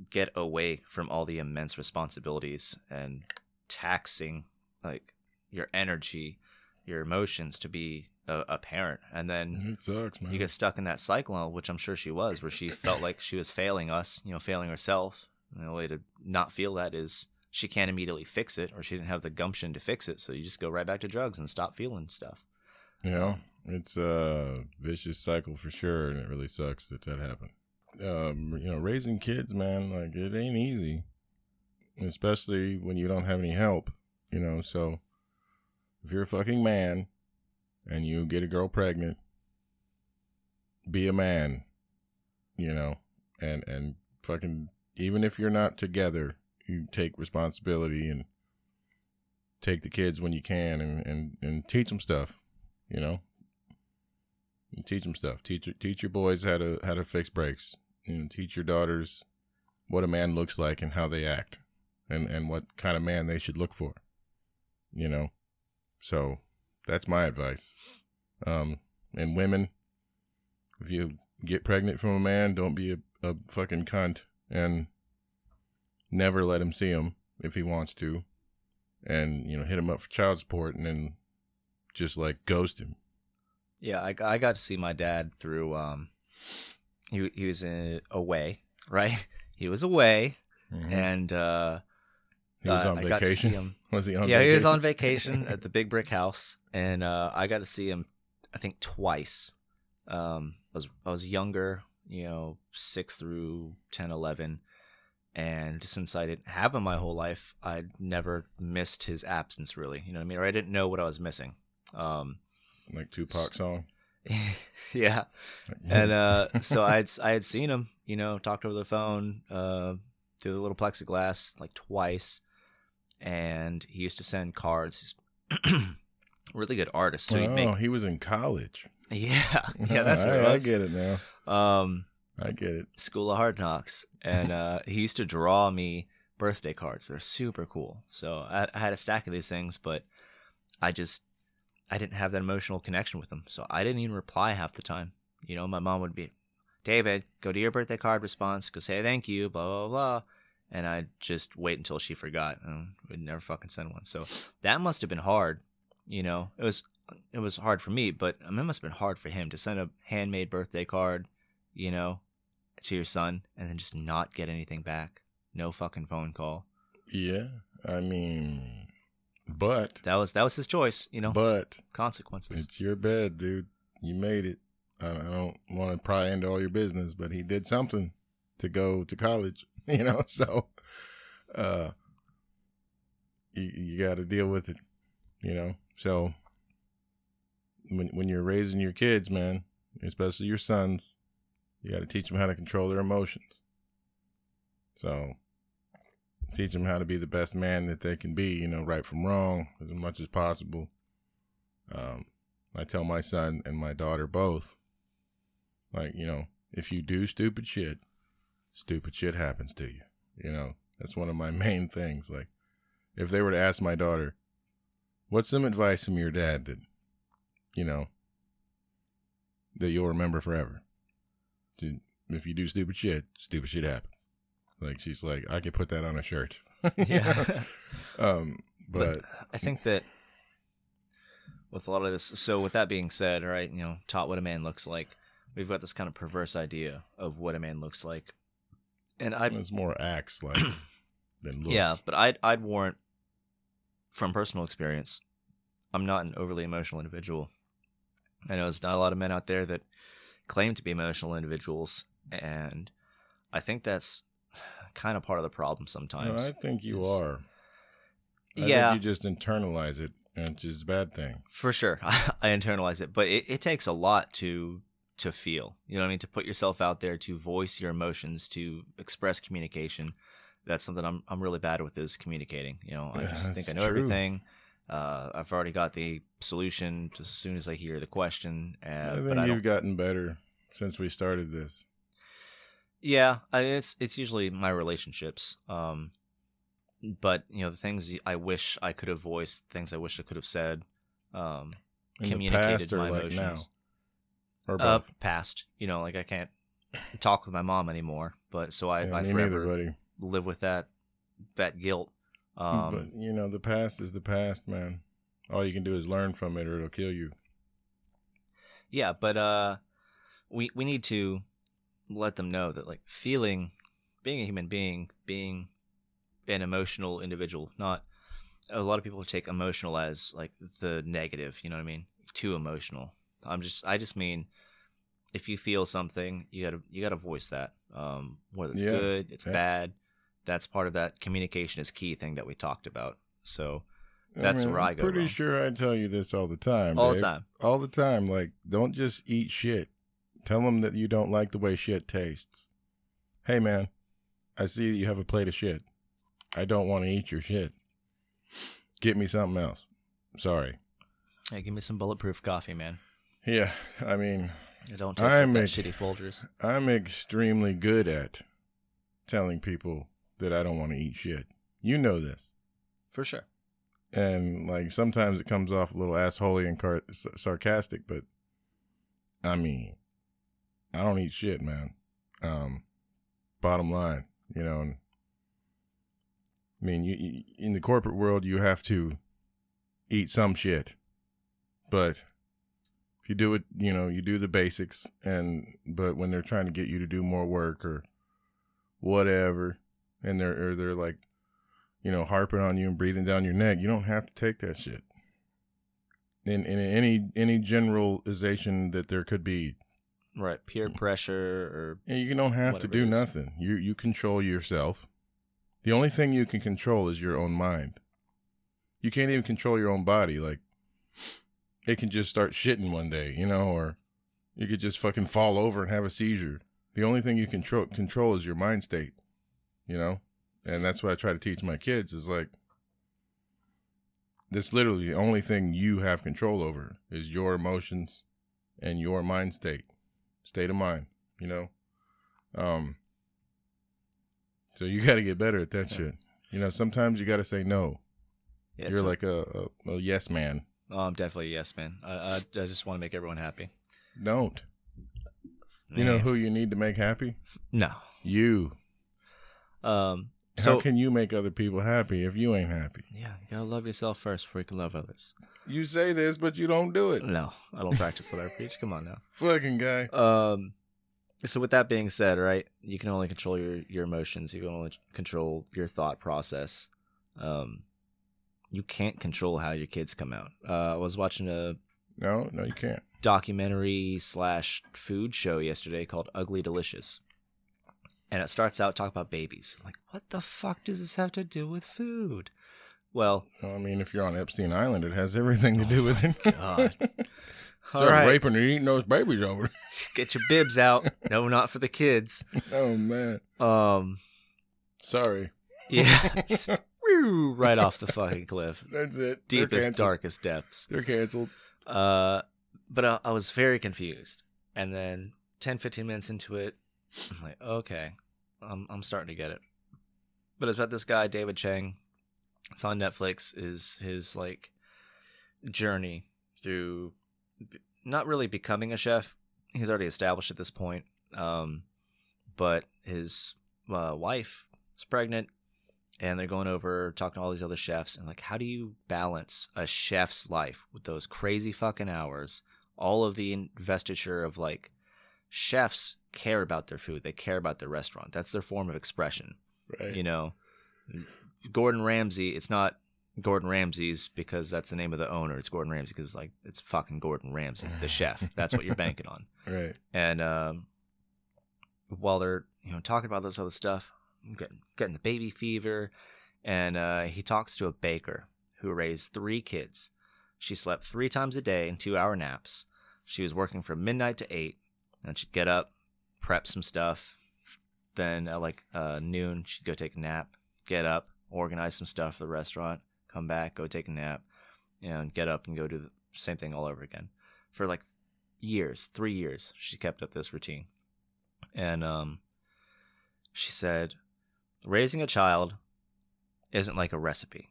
get away from all the immense responsibilities and taxing like your energy, your emotions to be a, a parent. And then It sucks, man. you get stuck in that cycle, which I'm sure she was, where she felt like she was failing us, you know, failing herself. And the way to not feel that is she can't immediately fix it, or she didn't have the gumption to fix it. So you just go right back to drugs and stop feeling stuff. Yeah, it's a vicious cycle for sure, and it really sucks that that happened. Um, you know, raising kids, man, like it ain't easy, especially when you don't have any help. You know, so if you're a fucking man and you get a girl pregnant, be a man. You know, and and fucking even if you're not together, you take responsibility and take the kids when you can and and and teach them stuff you know? And teach them stuff. Teach teach your boys how to how to fix brakes. And teach your daughters what a man looks like and how they act and and what kind of man they should look for you know so that's my advice um and women if you get pregnant from a man don't be a, a fucking cunt and never let him see him if he wants to and you know hit him up for child support and then just like ghost him Yeah, I, I got to see my dad through. Um, he he was in, away, right? He was away, and uh, he was uh, on I got to see vacation him. was he on yeah, he was on vacation at the Big Brick House, and uh, I got to see him. I think twice. Um, I was I was younger, you know, six through 10, 11. and since I didn't have him my whole life, I'd never missed his absence. Really, you know what I mean? Or I didn't know what I was missing. Um, like Tupac song yeah, and uh, so I had I had seen him, you know, talked over the phone uh, through the little plexiglass like twice, and he used to send cards. He's really good artist, so oh, make he was in college. yeah, yeah, that's what I, I get it now. Um, I get it. School of Hard Knocks, and uh, he used to draw me birthday cards. They're super cool. So I, I had a stack of these things, but I just I didn't have that emotional connection with them, so I didn't even reply half the time. You know, my mom would be, David, go to your birthday card response, go say thank you, blah blah blah, and I'd just wait until she forgot, and we'd never fucking send one. So that must have been hard. You know, it was it was hard for me, but I mean, it must have been hard for him to send a handmade birthday card. You know, to your son and then just not get anything back. No fucking phone call. Yeah, I mean, but That was that was his choice, you know. but consequences. it's your bed, dude. You made it. I, I don't want to pry into all your business, but he did something to go to college, you know. So, uh, you you got to deal with it, you know. So when when you're raising your kids, man, especially your sons, you got to teach them how to control their emotions. So teach them how to be the best man that they can be, you know, right from wrong as much as possible. Um, I tell my son and my daughter both, like, you know, if you do stupid shit, stupid shit happens to you. You know, that's one of my main things. Like, if they were to ask my daughter, what's some advice from your dad that, you know, that you'll remember forever? If you do stupid shit, stupid shit happens. Like, she's like, I could put that on a shirt. Yeah. um, but, but I think that with a lot of this so with that being said, right, you know, taught what a man looks like, we've got this kind of perverse idea of what a man looks like. And I it's more acts like than looks. Yeah, but I'd I'd warrant from personal experience, I'm not an overly emotional individual. I know there's not a lot of men out there that claim to be emotional individuals, and I think that's kind of part of the problem No, sometimes. I think you It's- are. I yeah, think you just internalize it, and it's a bad thing. for sure. I internalize it, but it, it takes a lot to to feel. You know what I mean? To put yourself out there, to voice your emotions, to express communication. That's something I'm I'm really bad with is communicating. You know, I Yeah, just think I know true. everything. Uh, I've already got the solution as soon as I hear the question. Uh, I think but I you've gotten better since we started this. Yeah, I, it's it's usually my relationships. Um, but you know the things I wish I could have voiced, things I wish I could have said. Um, communicated my like emotions. now, or uh, both. past. You know, like I can't talk with my mom anymore, but so I, yeah, I forever neither, live with that that guilt. Um, but you know, the past is the past, man. All you can do is learn from it, or it'll kill you. yeah, but uh, we we need to let them know that like feeling, being a human being, being an emotional individual, not a lot of people take emotional as like the negative. You know what I mean? Too emotional. I'm just I just mean if you feel something, you gotta you gotta voice that. Um, whether it's Yeah, good, it's yeah. bad. That's part of that communication is key thing that we talked about. So I That's mean, where I go Pretty wrong. sure I tell you this all the time. all the time. all the time. Like, don't just eat shit. Tell them that you don't like the way shit tastes. Hey, man, I see that you have a plate of shit. I don't want to eat your shit. Get me something else. Sorry. Hey, give me some bulletproof coffee, man. Yeah, I mean, I don't taste I like that make- shitty Folgers. I'm extremely good at telling people that I don't want to eat shit. You know this. For sure. and like sometimes it comes off a little assholey and car- s- sarcastic, but I mean, I don't eat shit, man. Um, bottom line, you know, and I mean, you, you in the corporate world, you have to eat some shit, but you do it, you know, you do the basics, and but when they're trying to get you to do more work or whatever, and they're or they're like you know, harping on you and breathing down your neck. You don't have to take that shit. In in any any generalization that there could be, Right. Peer pressure or yeah, you don't have to do nothing. You you control yourself. The only thing you can control is your own mind. You can't even control your own body. Like it can just start shitting one day, you know, or you could just fucking fall over and have a seizure. The only thing you control control is your mind state, you know, and that's what I try to teach my kids is like this. Literally, the only thing you have control over is your emotions and your mind state, state of mind. You know, um. So you got to get better at that shit. You know, sometimes you got to say no. yeah, You're like a, a, a yes man. Oh, I'm definitely a yes, man. I, I, I just want to make everyone happy. Don't. You know who you need to make happy? No. You. Um. How So can you make other people happy if you ain't happy? yeah, you gotta love yourself first before you can love others. You say this, but you don't do it. No, I don't practice what I preach. Come on now. Fucking guy. Um. So with that being said, right, you can only control your your emotions. You can only control your thought process. Um. You can't control how your kids come out. Uh, I was watching a No, no, you can't. documentary slash food show yesterday called Ugly Delicious. And it starts out talking about babies. I'm like, what the fuck does this have to do with food? Well, I mean, if you're on Epstein Island, it has everything to do with it. Oh God. all Start raping and eating those babies over. get your bibs out. No, not for the kids. oh man, Um, sorry. yeah, right off the fucking cliff, That's it. They're deepest, canceled. darkest depths. They're canceled. Uh, but I, I was very confused. And then 10, 15 minutes into it, I'm like, okay, I'm, I'm starting to get it. But it's about this guy, David Chang. It's on Netflix. Is his like journey through not really becoming a chef. He's already established at this point. Um, but his uh, wife is pregnant, and they're going over talking to all these other chefs and like, how do you balance a chef's life with those crazy fucking hours? All of the investiture of like chefs care about their food. They care about their restaurant. That's their form of expression Right. you know Gordon Ramsay. It's not Gordon Ramsay's because that's the name of the owner. It's Gordon Ramsay because like it's fucking Gordon Ramsay, the chef. That's what you're banking on. Right. And um, while they're you know talking about this other stuff, getting getting the baby fever, and uh, he talks to a baker who raised three kids. She slept three times a day in two hour naps. She was working from midnight to eight, and she'd get up, prep some stuff. Then at like uh, noon, she'd go take a nap, get up, organize some stuff for the restaurant, come back, go take a nap, and get up and go do the same thing all over again. For like years, three years, she kept up this routine. And um, she said, raising a child isn't like a recipe.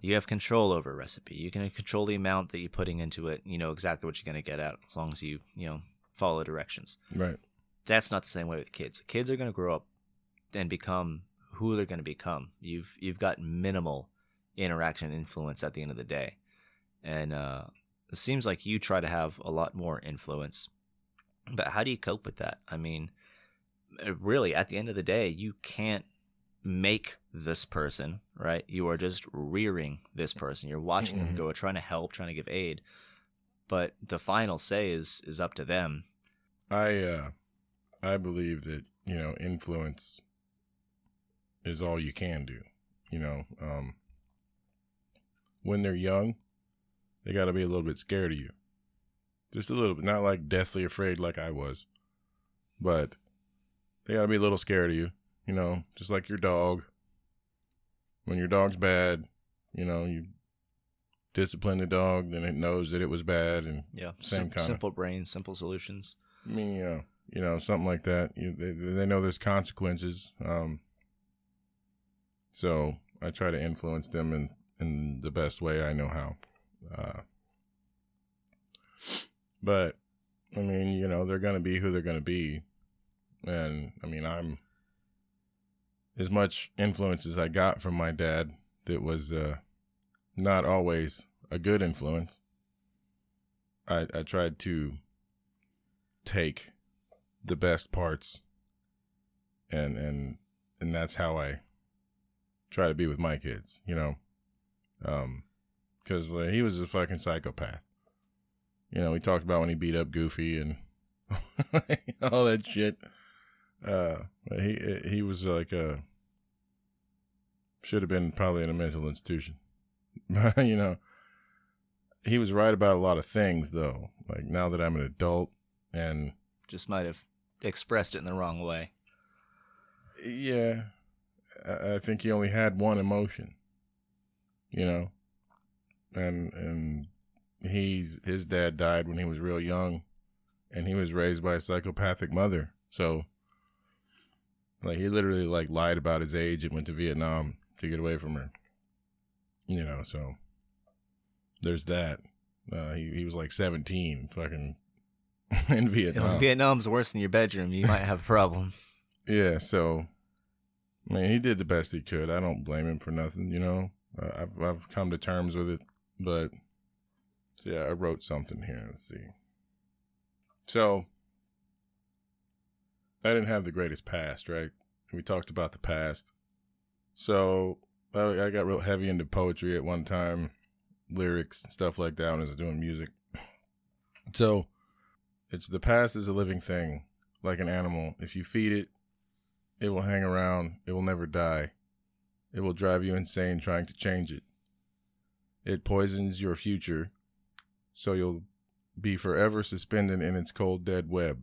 You have control over a recipe. You can control the amount that you're putting into it. You know exactly what you're going to get out as long as you, you know, follow directions. Right. That's not the same way with kids. Kids are going to grow up and become who they're going to become. You've you've got minimal interaction influence at the end of the day. And uh, it seems like you try to have a lot more influence. But how do you cope with that? I mean, really, at the end of the day, you can't make this person, right? You are just rearing this person. You're watching them go, trying to help, trying to give aid. But the final say is is up to them. I uh I believe that, you know, influence is all you can do. You know, um when they're young, they got to be a little bit scared of you. Just a little bit, not like deathly afraid like I was. But they got to be a little scared of you, you know, just like your dog. When your dog's bad, you know, you discipline the dog, then it knows that it was bad and Yeah, Same sim- kinda. simple brains, simple solutions. I mean, you know, you know, something like that. You, they, they know there's consequences. Um, so I try to influence them in, in the best way I know how. Uh, but I mean, you know, they're to be who they're to be. And I mean, I'm as much influence as I got from my dad that was, uh, not always a good influence. I, I tried to take the best parts and and and that's how I try to be with my kids, you know. Um cuz uh, he was a fucking psychopath. You know, we talked about when he beat up Goofy and all that shit. Uh he he was like a should have been probably in a mental institution. you know, he was right about a lot of things though. Like now that I'm an adult and Just might have expressed it in the wrong way. yeah, I, I think he only had one emotion, you know, and and he's his dad died when he was real young, and he was raised by a psychopathic mother. So, like, he literally like lied about his age and went to Vietnam to get away from her. You know, so there's that. Uh, he he was like 17, fucking in Vietnam. Vietnam's worse than your bedroom, you might have a problem. Yeah, so I mean, he did the best he could. I don't blame him for nothing, you know. Uh, I've I've come to terms with it, but yeah, I wrote something here. Let's see. So I didn't have the greatest past, right? We talked about the past. So I, I got real heavy into poetry at one time, lyrics, stuff like that when I was doing music. So it's the past is a living thing, like an animal. If you feed it, it will hang around. It will never die. It will drive you insane trying to change it. It poisons your future, so you'll be forever suspended in its cold, dead web.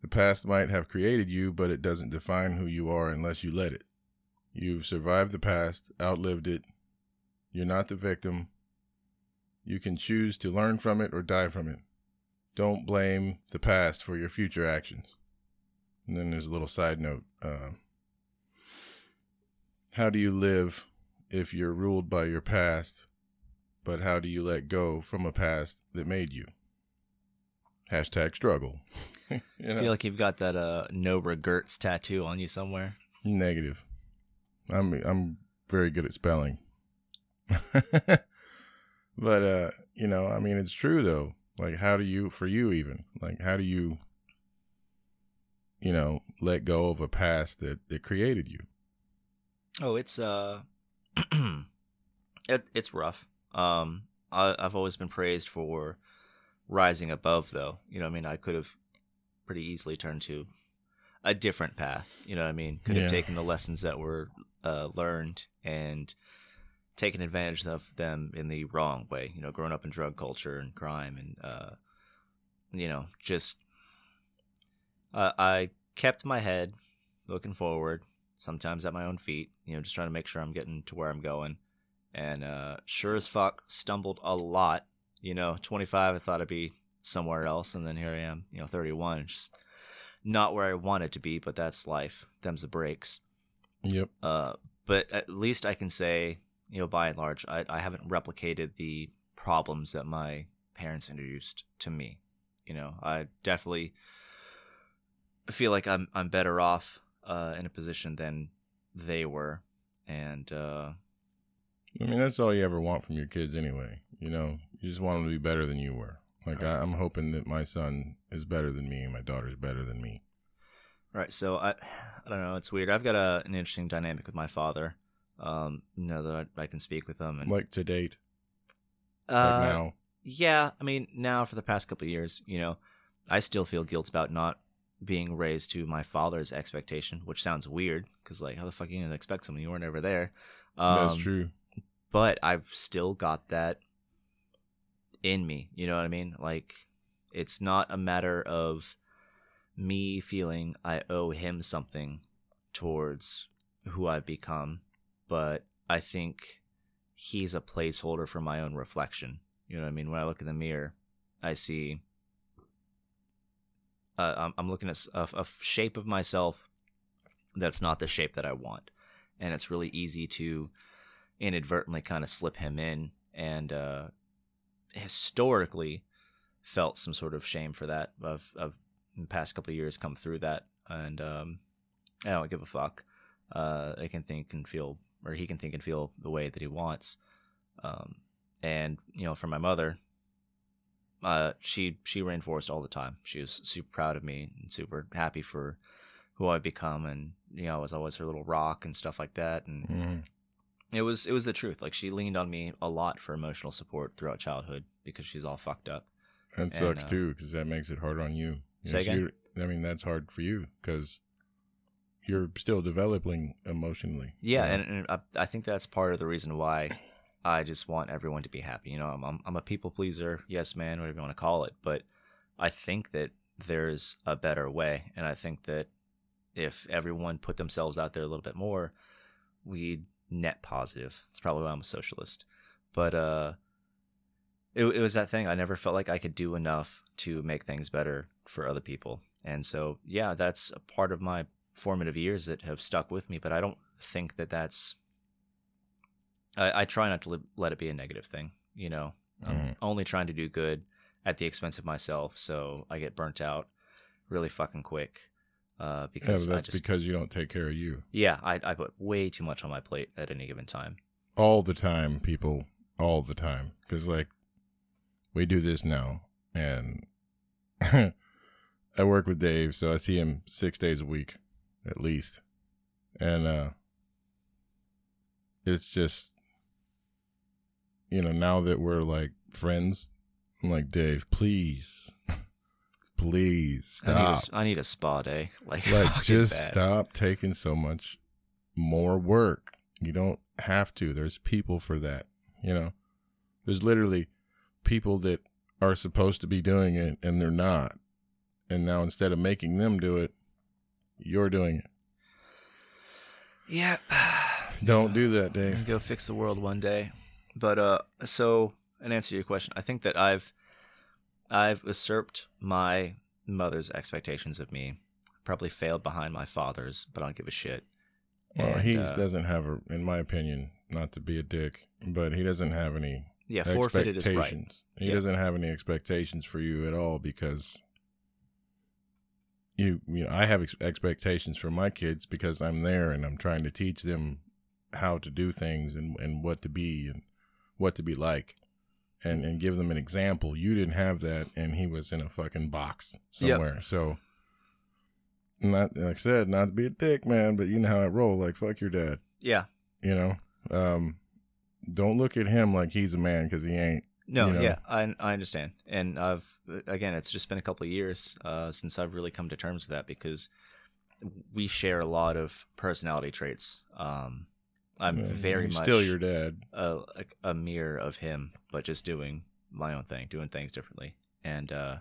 The past might have created you, but it doesn't define who you are unless you let it. You've survived the past, outlived it. You're not the victim. You can choose to learn from it or die from it. Don't blame the past for your future actions. And then there's a little side note. Uh, how do you live if you're ruled by your past, but how do you let go from a past that made you? Hashtag struggle. you I feel like you've got that uh, no regrets tattoo on you somewhere. Negative. I'm I'm very good at spelling. but uh, you know, I mean it's true though. Like how do you for you even? Like how do you you know, let go of a past that that created you? Oh, it's uh, it, it's rough. Um, I, I've always been praised for rising above, though. You know, what I mean, I could have pretty easily turned to a different path. You know, what I mean, could Yeah. have taken the lessons that were uh, learned and taken advantage of them in the wrong way. You know, growing up in drug culture and crime, and uh, you know, just uh, I kept my head looking forward, sometimes at my own feet, you know, just trying to make sure I'm getting to where I'm going. And uh, sure as fuck, stumbled a lot. You know, 25, I thought I'd be somewhere else, and then here I am, you know, 31, just not where I wanted to be, but that's life. Them's the breaks. Yep. Uh, but at least I can say, you know, by and large, I, I haven't replicated the problems that my parents introduced to me. You know, I definitely feel like I'm I'm better off uh, in a position than they were, and uh, I mean, that's all you ever want from your kids anyway. You know, you just want them to be better than you were. Like, I, I'm hoping that my son is better than me and my daughter's better than me. Right. So I, I don't know. It's weird. I've got a, an interesting dynamic with my father. Um, you know that I, I can speak with him and Like to date, uh, like now. Yeah, I mean, now for the past couple of years, you know, I still feel guilt about not being raised to my father's expectation, which sounds weird because like, how the fuck are you gonna expect something you weren't ever there? Um, That's true. But I've still got that in me. You know what I mean? Like, it's not a matter of me feeling I owe him something towards who I've become, but I think he's a placeholder for my own reflection. You know what I mean? When I look in the mirror, I see. Uh, I'm, I'm looking at a shape of myself that's not the shape that I want, and it's really easy to inadvertently kind of slip him in, and uh, historically felt some sort of shame for that. I've, I've in the past couple of years come through that, and um, I don't give a fuck. Uh, I can think and feel, or he can think and feel the way that he wants. Um, and you know, for my mother, uh, she she reinforced all the time. She was super proud of me and super happy for who I've become, and you know, I was always her little rock and stuff like that. And Mhm. It was it was the truth. Like she leaned on me a lot for emotional support throughout childhood because she's all fucked up. That And, sucks uh, too, because that makes it hard on you. You Say know, again? I mean, that's hard for you because you're still developing emotionally. Yeah, you know? and, and I, I think that's part of the reason why I just want everyone to be happy. You know, I'm I'm, I'm a people pleaser, yes man, whatever you want to call it, but I think that there's a better way, and I think that if everyone put themselves out there a little bit more, we'd net positive. It's probably why I'm a socialist, but uh, it it was that thing. I never felt like I could do enough to make things better for other people, and so yeah, that's a part of my formative years that have stuck with me. But I don't think that that's. I, I try not to li- let it be a negative thing. You know, I'm Mhm. only trying to do good at the expense of myself, so I get burnt out really fucking quick. Uh, Yeah, because I that's just because you don't take care of you yeah, I I put way too much on my plate at any given time. all the time, people, all the time. Because like, we do this now, and I work with Dave, so I see him six days a week, at least, and uh, it's just, you know, now that we're like friends, I'm like Dave, please, please I need, a, stop. I need a spa day. Like, like just bad. stop taking so much more work you don't have to there's people for that you know there's literally people that are supposed to be doing it and they're not and now instead of making them do it you're doing it Yeah. don't do that dave go fix the world one day. But uh, so in answer to your question, I think that I've I've usurped my mother's expectations of me. Probably failed behind my father's, but I don't give a shit. well And, he uh, doesn't have a in my opinion not to be a dick but he doesn't have any yeah, forfeited his right. He Yeah. doesn't have any expectations for you at all because you you know I have ex- expectations for my kids because I'm there and I'm trying to teach them how to do things and and what to be and what to be like and and give them an example. You didn't have that and he was in a fucking box Yep. somewhere. So not like I said, not to be a dick, man, but you know how I roll. Like fuck your dad. Yeah. You know, um, don't look at him like he's a man because he ain't. No, you know? yeah, I I understand, and I've again, it's just been a couple of years uh, since I've really come to terms with that because we share a lot of personality traits. Um, I'm Uh, very much still your dad. a, a a mirror of him, but just doing my own thing, doing things differently, and uh,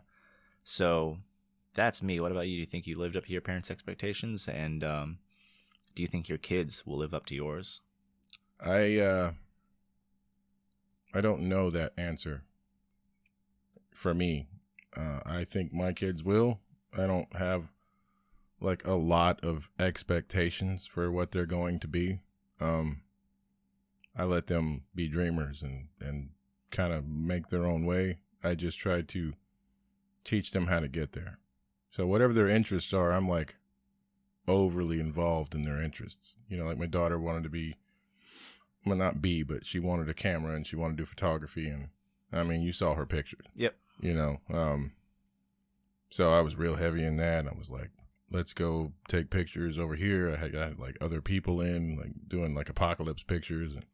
so that's me. What about you? Do you think you lived up to your parents' expectations, and um, do you think your kids will live up to yours? I uh I don't know that answer for me. Uh I think my kids will. I don't have like a lot of expectations for what they're going to be. Um I let them be dreamers and and kind of make their own way. I just try to teach them how to get there. So whatever their interests are, I'm like overly involved in their interests. You know, like my daughter wanted to be well, not be, but she wanted a camera and she wanted to do photography. And I mean, you saw her picture, Yep. you know. Um, so I was real heavy in that. And I was like, let's go take pictures over here. I had, I had like other people in, like doing like apocalypse pictures. And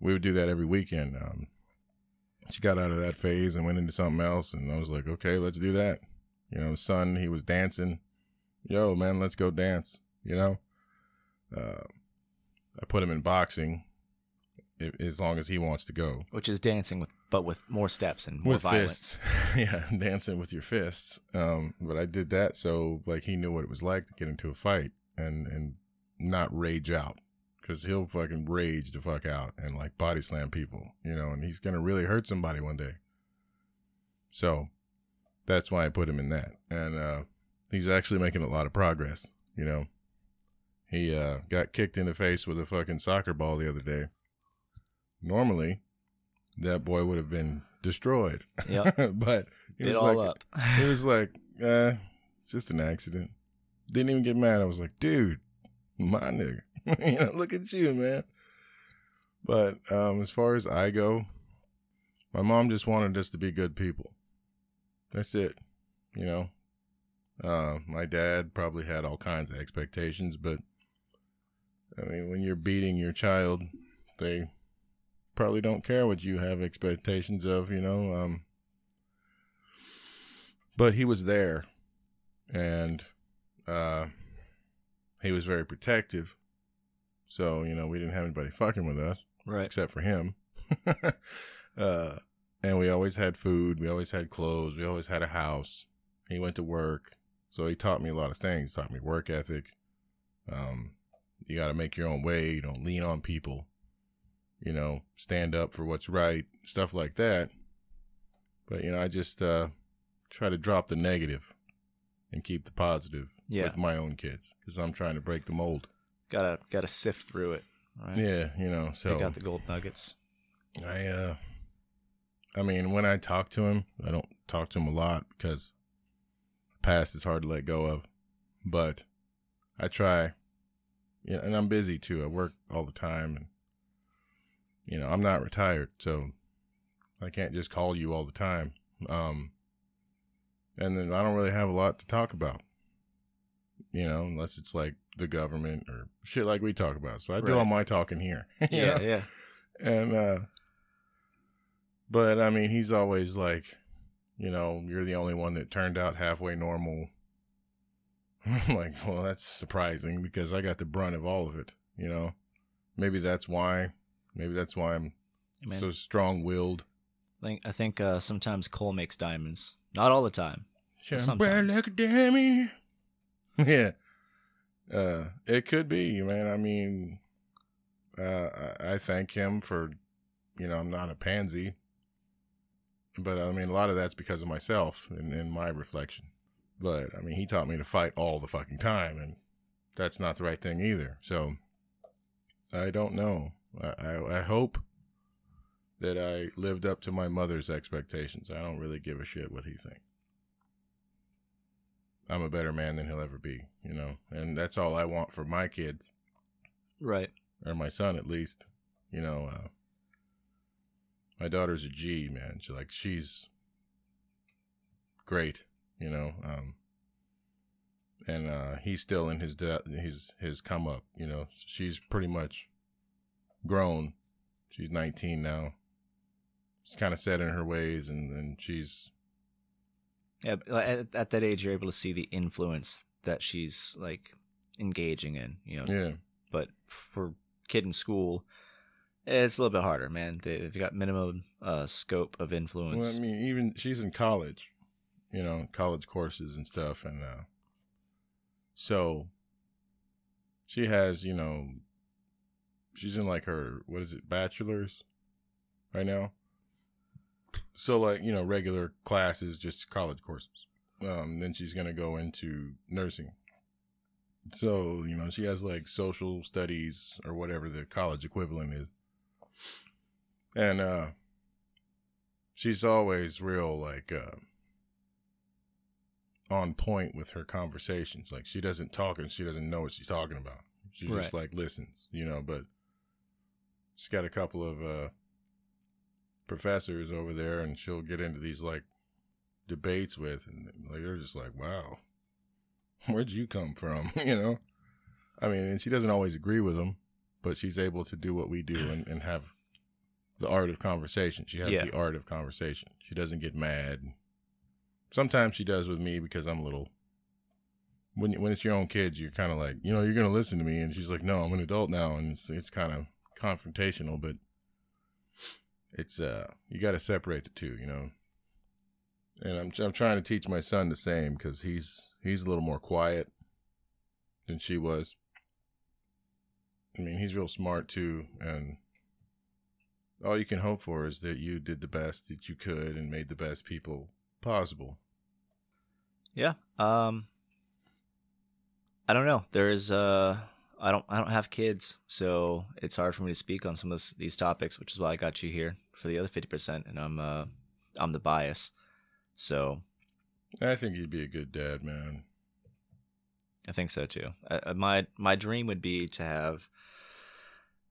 we would do that every weekend. Um, she got out of that phase and went into something else. And I was like, okay, let's do that. You know, son, he was dancing. Yo, man, let's go dance, you know? Uh, I put him in boxing as long as he wants to go. Which is dancing with, but with more steps and more with violence. fists. yeah, dancing with your fists. Um, but I did that so like he knew what it was like to get into a fight and and not rage out because he'll fucking rage the fuck out and like body slam people, you know, and he's gonna really hurt somebody one day. So that's why I put him in that, and uh, he's actually making a lot of progress. You know, he uh, got kicked in the face with a fucking soccer ball the other day. Normally, that boy would have been destroyed. Yep. but It was all like, up. He was like, uh, just an accident. Didn't even get mad. I was like, dude, my nigga. you know, look at you, man. But um, as far as I go, my mom just wanted us to be good people. That's it. You know, uh, my dad probably had all kinds of expectations, but I mean, when you're beating your child, they probably don't care what you have expectations of, you know. Um, but he was there, and uh, he was very protective. So you know, we didn't have anybody fucking with us Right. except for him. uh, and we always had food. We always had clothes. We always had a house. He went to work. So he taught me a lot of things. He Taught me work ethic. Um, you got to make your own way. You don't lean on people. You know, stand up for what's right. Stuff like that. But, you know, I just, uh, try to drop the negative and keep the positive Yeah. with my own kids because I'm trying to break the mold. Gotta gotta sift through it. Right. Yeah. You know, so. Pick out the gold nuggets. I uh I mean when I talk to him, I don't talk to him a lot because the past is hard to let go of. But I try. Yeah, and I'm busy too. I work all the time and you know, I'm not retired, so I can't just call you all the time. Um and then I don't really have a lot to talk about. You know, unless it's like the government or shit like we talk about. So I do all my talking here. Yeah, know? yeah. and uh but i mean he's always like you know you're the only one that turned out halfway normal i'm like well that's surprising because i got the brunt of all of it you know maybe that's why maybe that's why i'm Man, so strong-willed. I think I think uh, sometimes coal makes diamonds. Not all the time. Shine sometimes. like a yeah. Uh it could be man. I mean uh I, I thank him for you know i'm not a pansy. But i mean a lot of that's because of myself and, and my reflection. But i mean he taught me to fight all the fucking time and that's not the right thing either. So i don't know i i, I hope that i lived up to my mother's expectations i don't really give a shit what he thinks i'm a better man than he'll ever be you know and that's all i want for my kids Right. or my son at least. You know, uh, my daughter's a G, man. She like she's great, you know. Um, and uh, he's still in his de- his his come up. You know, she's pretty much grown. She's 19 now. She's kind of set in her ways, and and she's Yeah, at, at that age, you're able to see the influence that she's like engaging in. You know, yeah. but for kid in school, it's a little bit harder, man. They- They've got minimum uh, scope of influence. Well, influence. I mean, even she's in college, you know, college courses and stuff, and uh, so she has, you know, she's in like her what is it, bachelor's right now. So like you know, regular classes, just college courses. Um, then she's gonna go into nursing. So you know, she has like social studies or whatever the college equivalent is, and uh she's always real like uh on point with her conversations like she doesn't talk and she doesn't know what she's talking about she just like listens you know but she's got a couple of uh professors over there and she'll get into these like debates with and like they're just like wow where'd you come from you know i mean and she doesn't always agree with them but she's able to do what we do and, and have the art of conversation. She has Yeah. the art of conversation. She doesn't get mad. Sometimes she does with me because I'm a little. When when it's your own kids, you're kind of like, you know, you're gonna listen to me, and she's like, no, I'm an adult now, and it's it's kind of confrontational, but it's uh, you got to separate the two, you know. And I'm I'm trying to teach my son the same because he's he's a little more quiet than she was. I mean, he's real smart too, and all you can hope for is that you did the best that you could and made the best people possible. Yeah. Um I don't know. There is uh I don't I don't have kids, so it's hard for me to speak on some of this, these topics, which is why I got you here for the other 50% and I'm uh I'm the bias. So, I think you'd be a good dad, man. I think so too. Uh, my my dream would be to have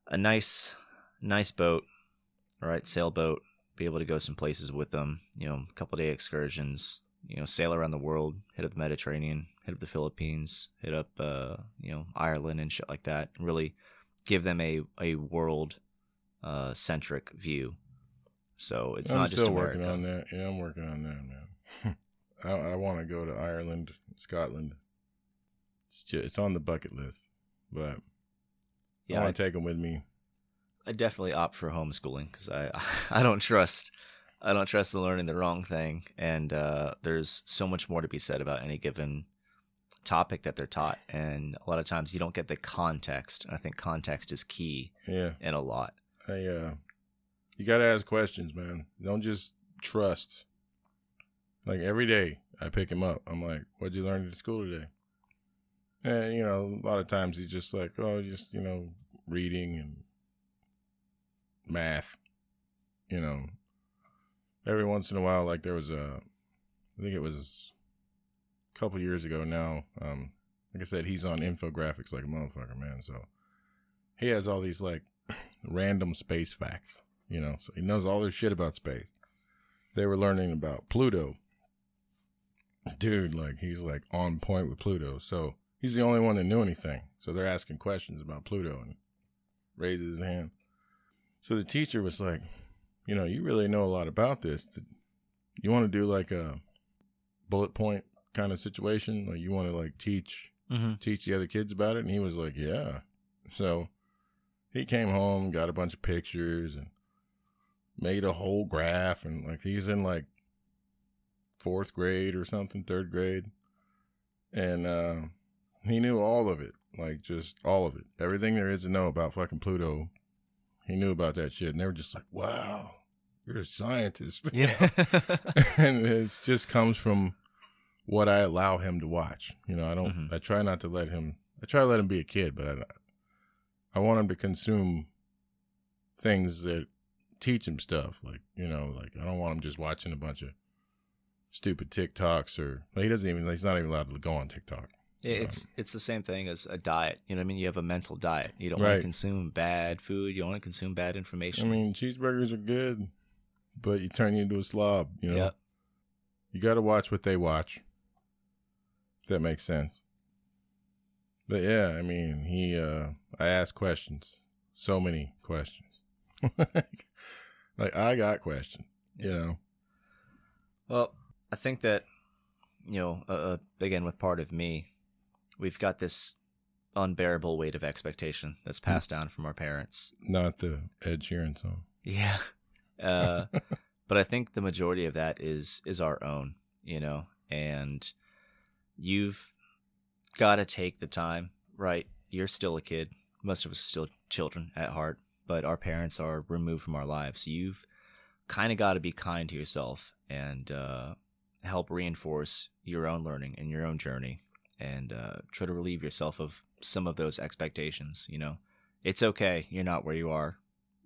a nice nice boat, all right, sailboat, be able to go some places with them, you know, a couple day excursions, you know, sail around the world, hit up the Mediterranean, hit up the Philippines, hit up uh, you know, Ireland and shit like that, and really give them a a world uh centric view. So it's I'm not just America. working on that. Yeah, I'm working on that, man. I, I want to go to Ireland, Scotland. It's just, it's on the bucket list, but Yeah, I, want to take them with me. I definitely opt for homeschooling because I I don't trust I don't trust the learning the wrong thing, and uh, there's so much more to be said about any given topic that they're taught, and a lot of times you don't get the context, and I think context is key Yeah, in a lot. I uh, you got to ask questions, man. Don't just trust. Like every day, I pick him up. I'm like, "What'd you learn at school today?" And you know, a lot of times he's just like, "Oh, just you know, reading and math." You know, every once in a while, like there was a, I think it was a couple years ago now. Um, like I said, he's on infographics like a motherfucker, man. So he has all these like random space facts, you know. So he knows all this shit about space. They were learning about Pluto. Dude, like he's like on point with Pluto. So he's the only one that knew anything. So they're asking questions about Pluto and raises his hand. So the teacher was like, you know, you really know a lot about this. You want to do like a bullet point kind of situation? Like you want to like teach Mm-hmm. teach the other kids about it? And he was like, yeah. So he came home, got a bunch of pictures, and made a whole graph. And like he's in like fourth grade or something, third grade. And uh, he knew all of it, like just all of it. Everything there is to know about fucking Pluto, he knew about that shit. And they were just like, wow, you're a scientist. Yeah. and it just comes from what I allow him to watch. You know, I don't. Mhm. I try not to let him. I try to let him be a kid, but I, I want him to consume things that teach him stuff. Like you know, like I don't want him just watching a bunch of stupid TikToks or like, he doesn't even. He's not even allowed to go on TikTok. It's it's the same thing as a diet. You know what I mean? You have a mental diet. You don't want to consume bad food. You don't want to consume bad information. I mean, cheeseburgers are good, but you turn you into a slob. You know, Yep. you got to watch what they watch. If that makes sense. But yeah, I mean, he, uh, I asked questions, so many questions. like, I got questions, you know? Well, I think that, you know, uh, uh, again, with part of me, we've got this unbearable weight of expectation that's passed down from our parents. Not the Ed Sheeran song. Yeah. Uh, but I think the majority of that is is our own, you know, and you've got to take the time, right? You're still a kid. Most of us are still children at heart, but our parents are removed from our lives. You've kind of got to be kind to yourself and uh, help reinforce your own learning and your own journey and uh, try to relieve yourself of some of those expectations. You know, it's okay. You're not where you are,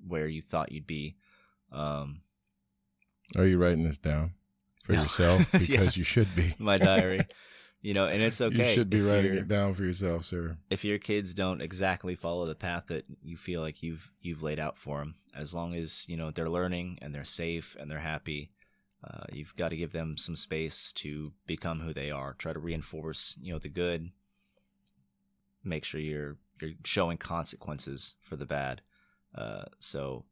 where you thought you'd be. Um, Are you writing this down for No. yourself? Yeah. Because you should be. my diary, you know, and it's okay. You should be writing it down for yourself, sir. if your kids don't exactly follow the path that you feel like you've you've laid out for them as long as you know they're learning and they're safe and they're happy uh, you've got to give them some space to become who they are try to reinforce you know the good make sure you're you're showing consequences for the bad uh, so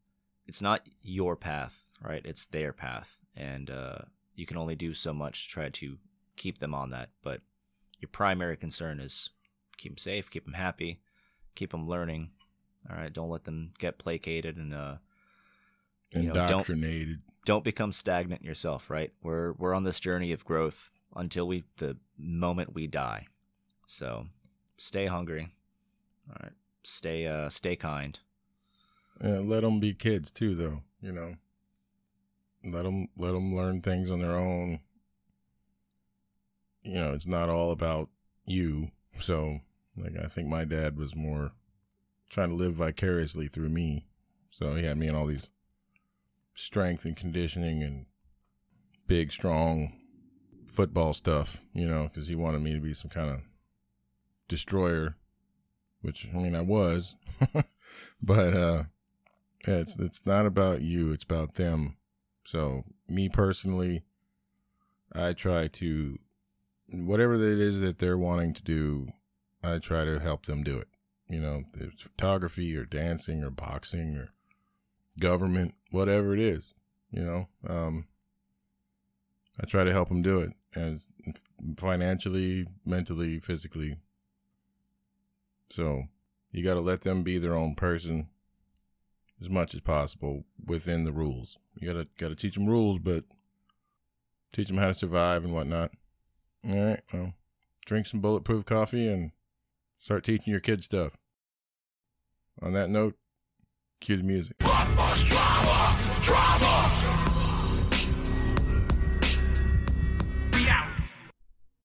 it's not your path right it's their path and uh, you can only do so much to try to keep them on that but your primary concern is keep them safe, keep them happy, keep them learning. All right, don't let them get placated and uh, you know, don't Indoctrinated. don't become stagnant yourself. Right, we're we're on this journey of growth until we the moment we die. So stay hungry. All right, stay uh stay kind. Yeah, let them be kids too, though. You know, let them let them learn things on their own. You know, it's not all about you. So, like, I think my dad was more trying to live vicariously through me. So he had me in all these strength and conditioning and big, strong football stuff. You know, because he wanted me to be some kind of destroyer, which I mean I was, but uh yeah, it's it's not about you, it's about them. So me personally, I try to whatever it is that they're wanting to do, I try to help them do it. You know, it's photography or dancing or boxing or government, whatever it is, you know. Um I try to help them do it as financially, mentally, physically. So, you got to let them be their own person as much as possible within the rules. You gotta gotta teach them rules, but teach them how to survive and whatnot. All right, well, drink some bulletproof coffee and start teaching your kids stuff. On that note, cue the music.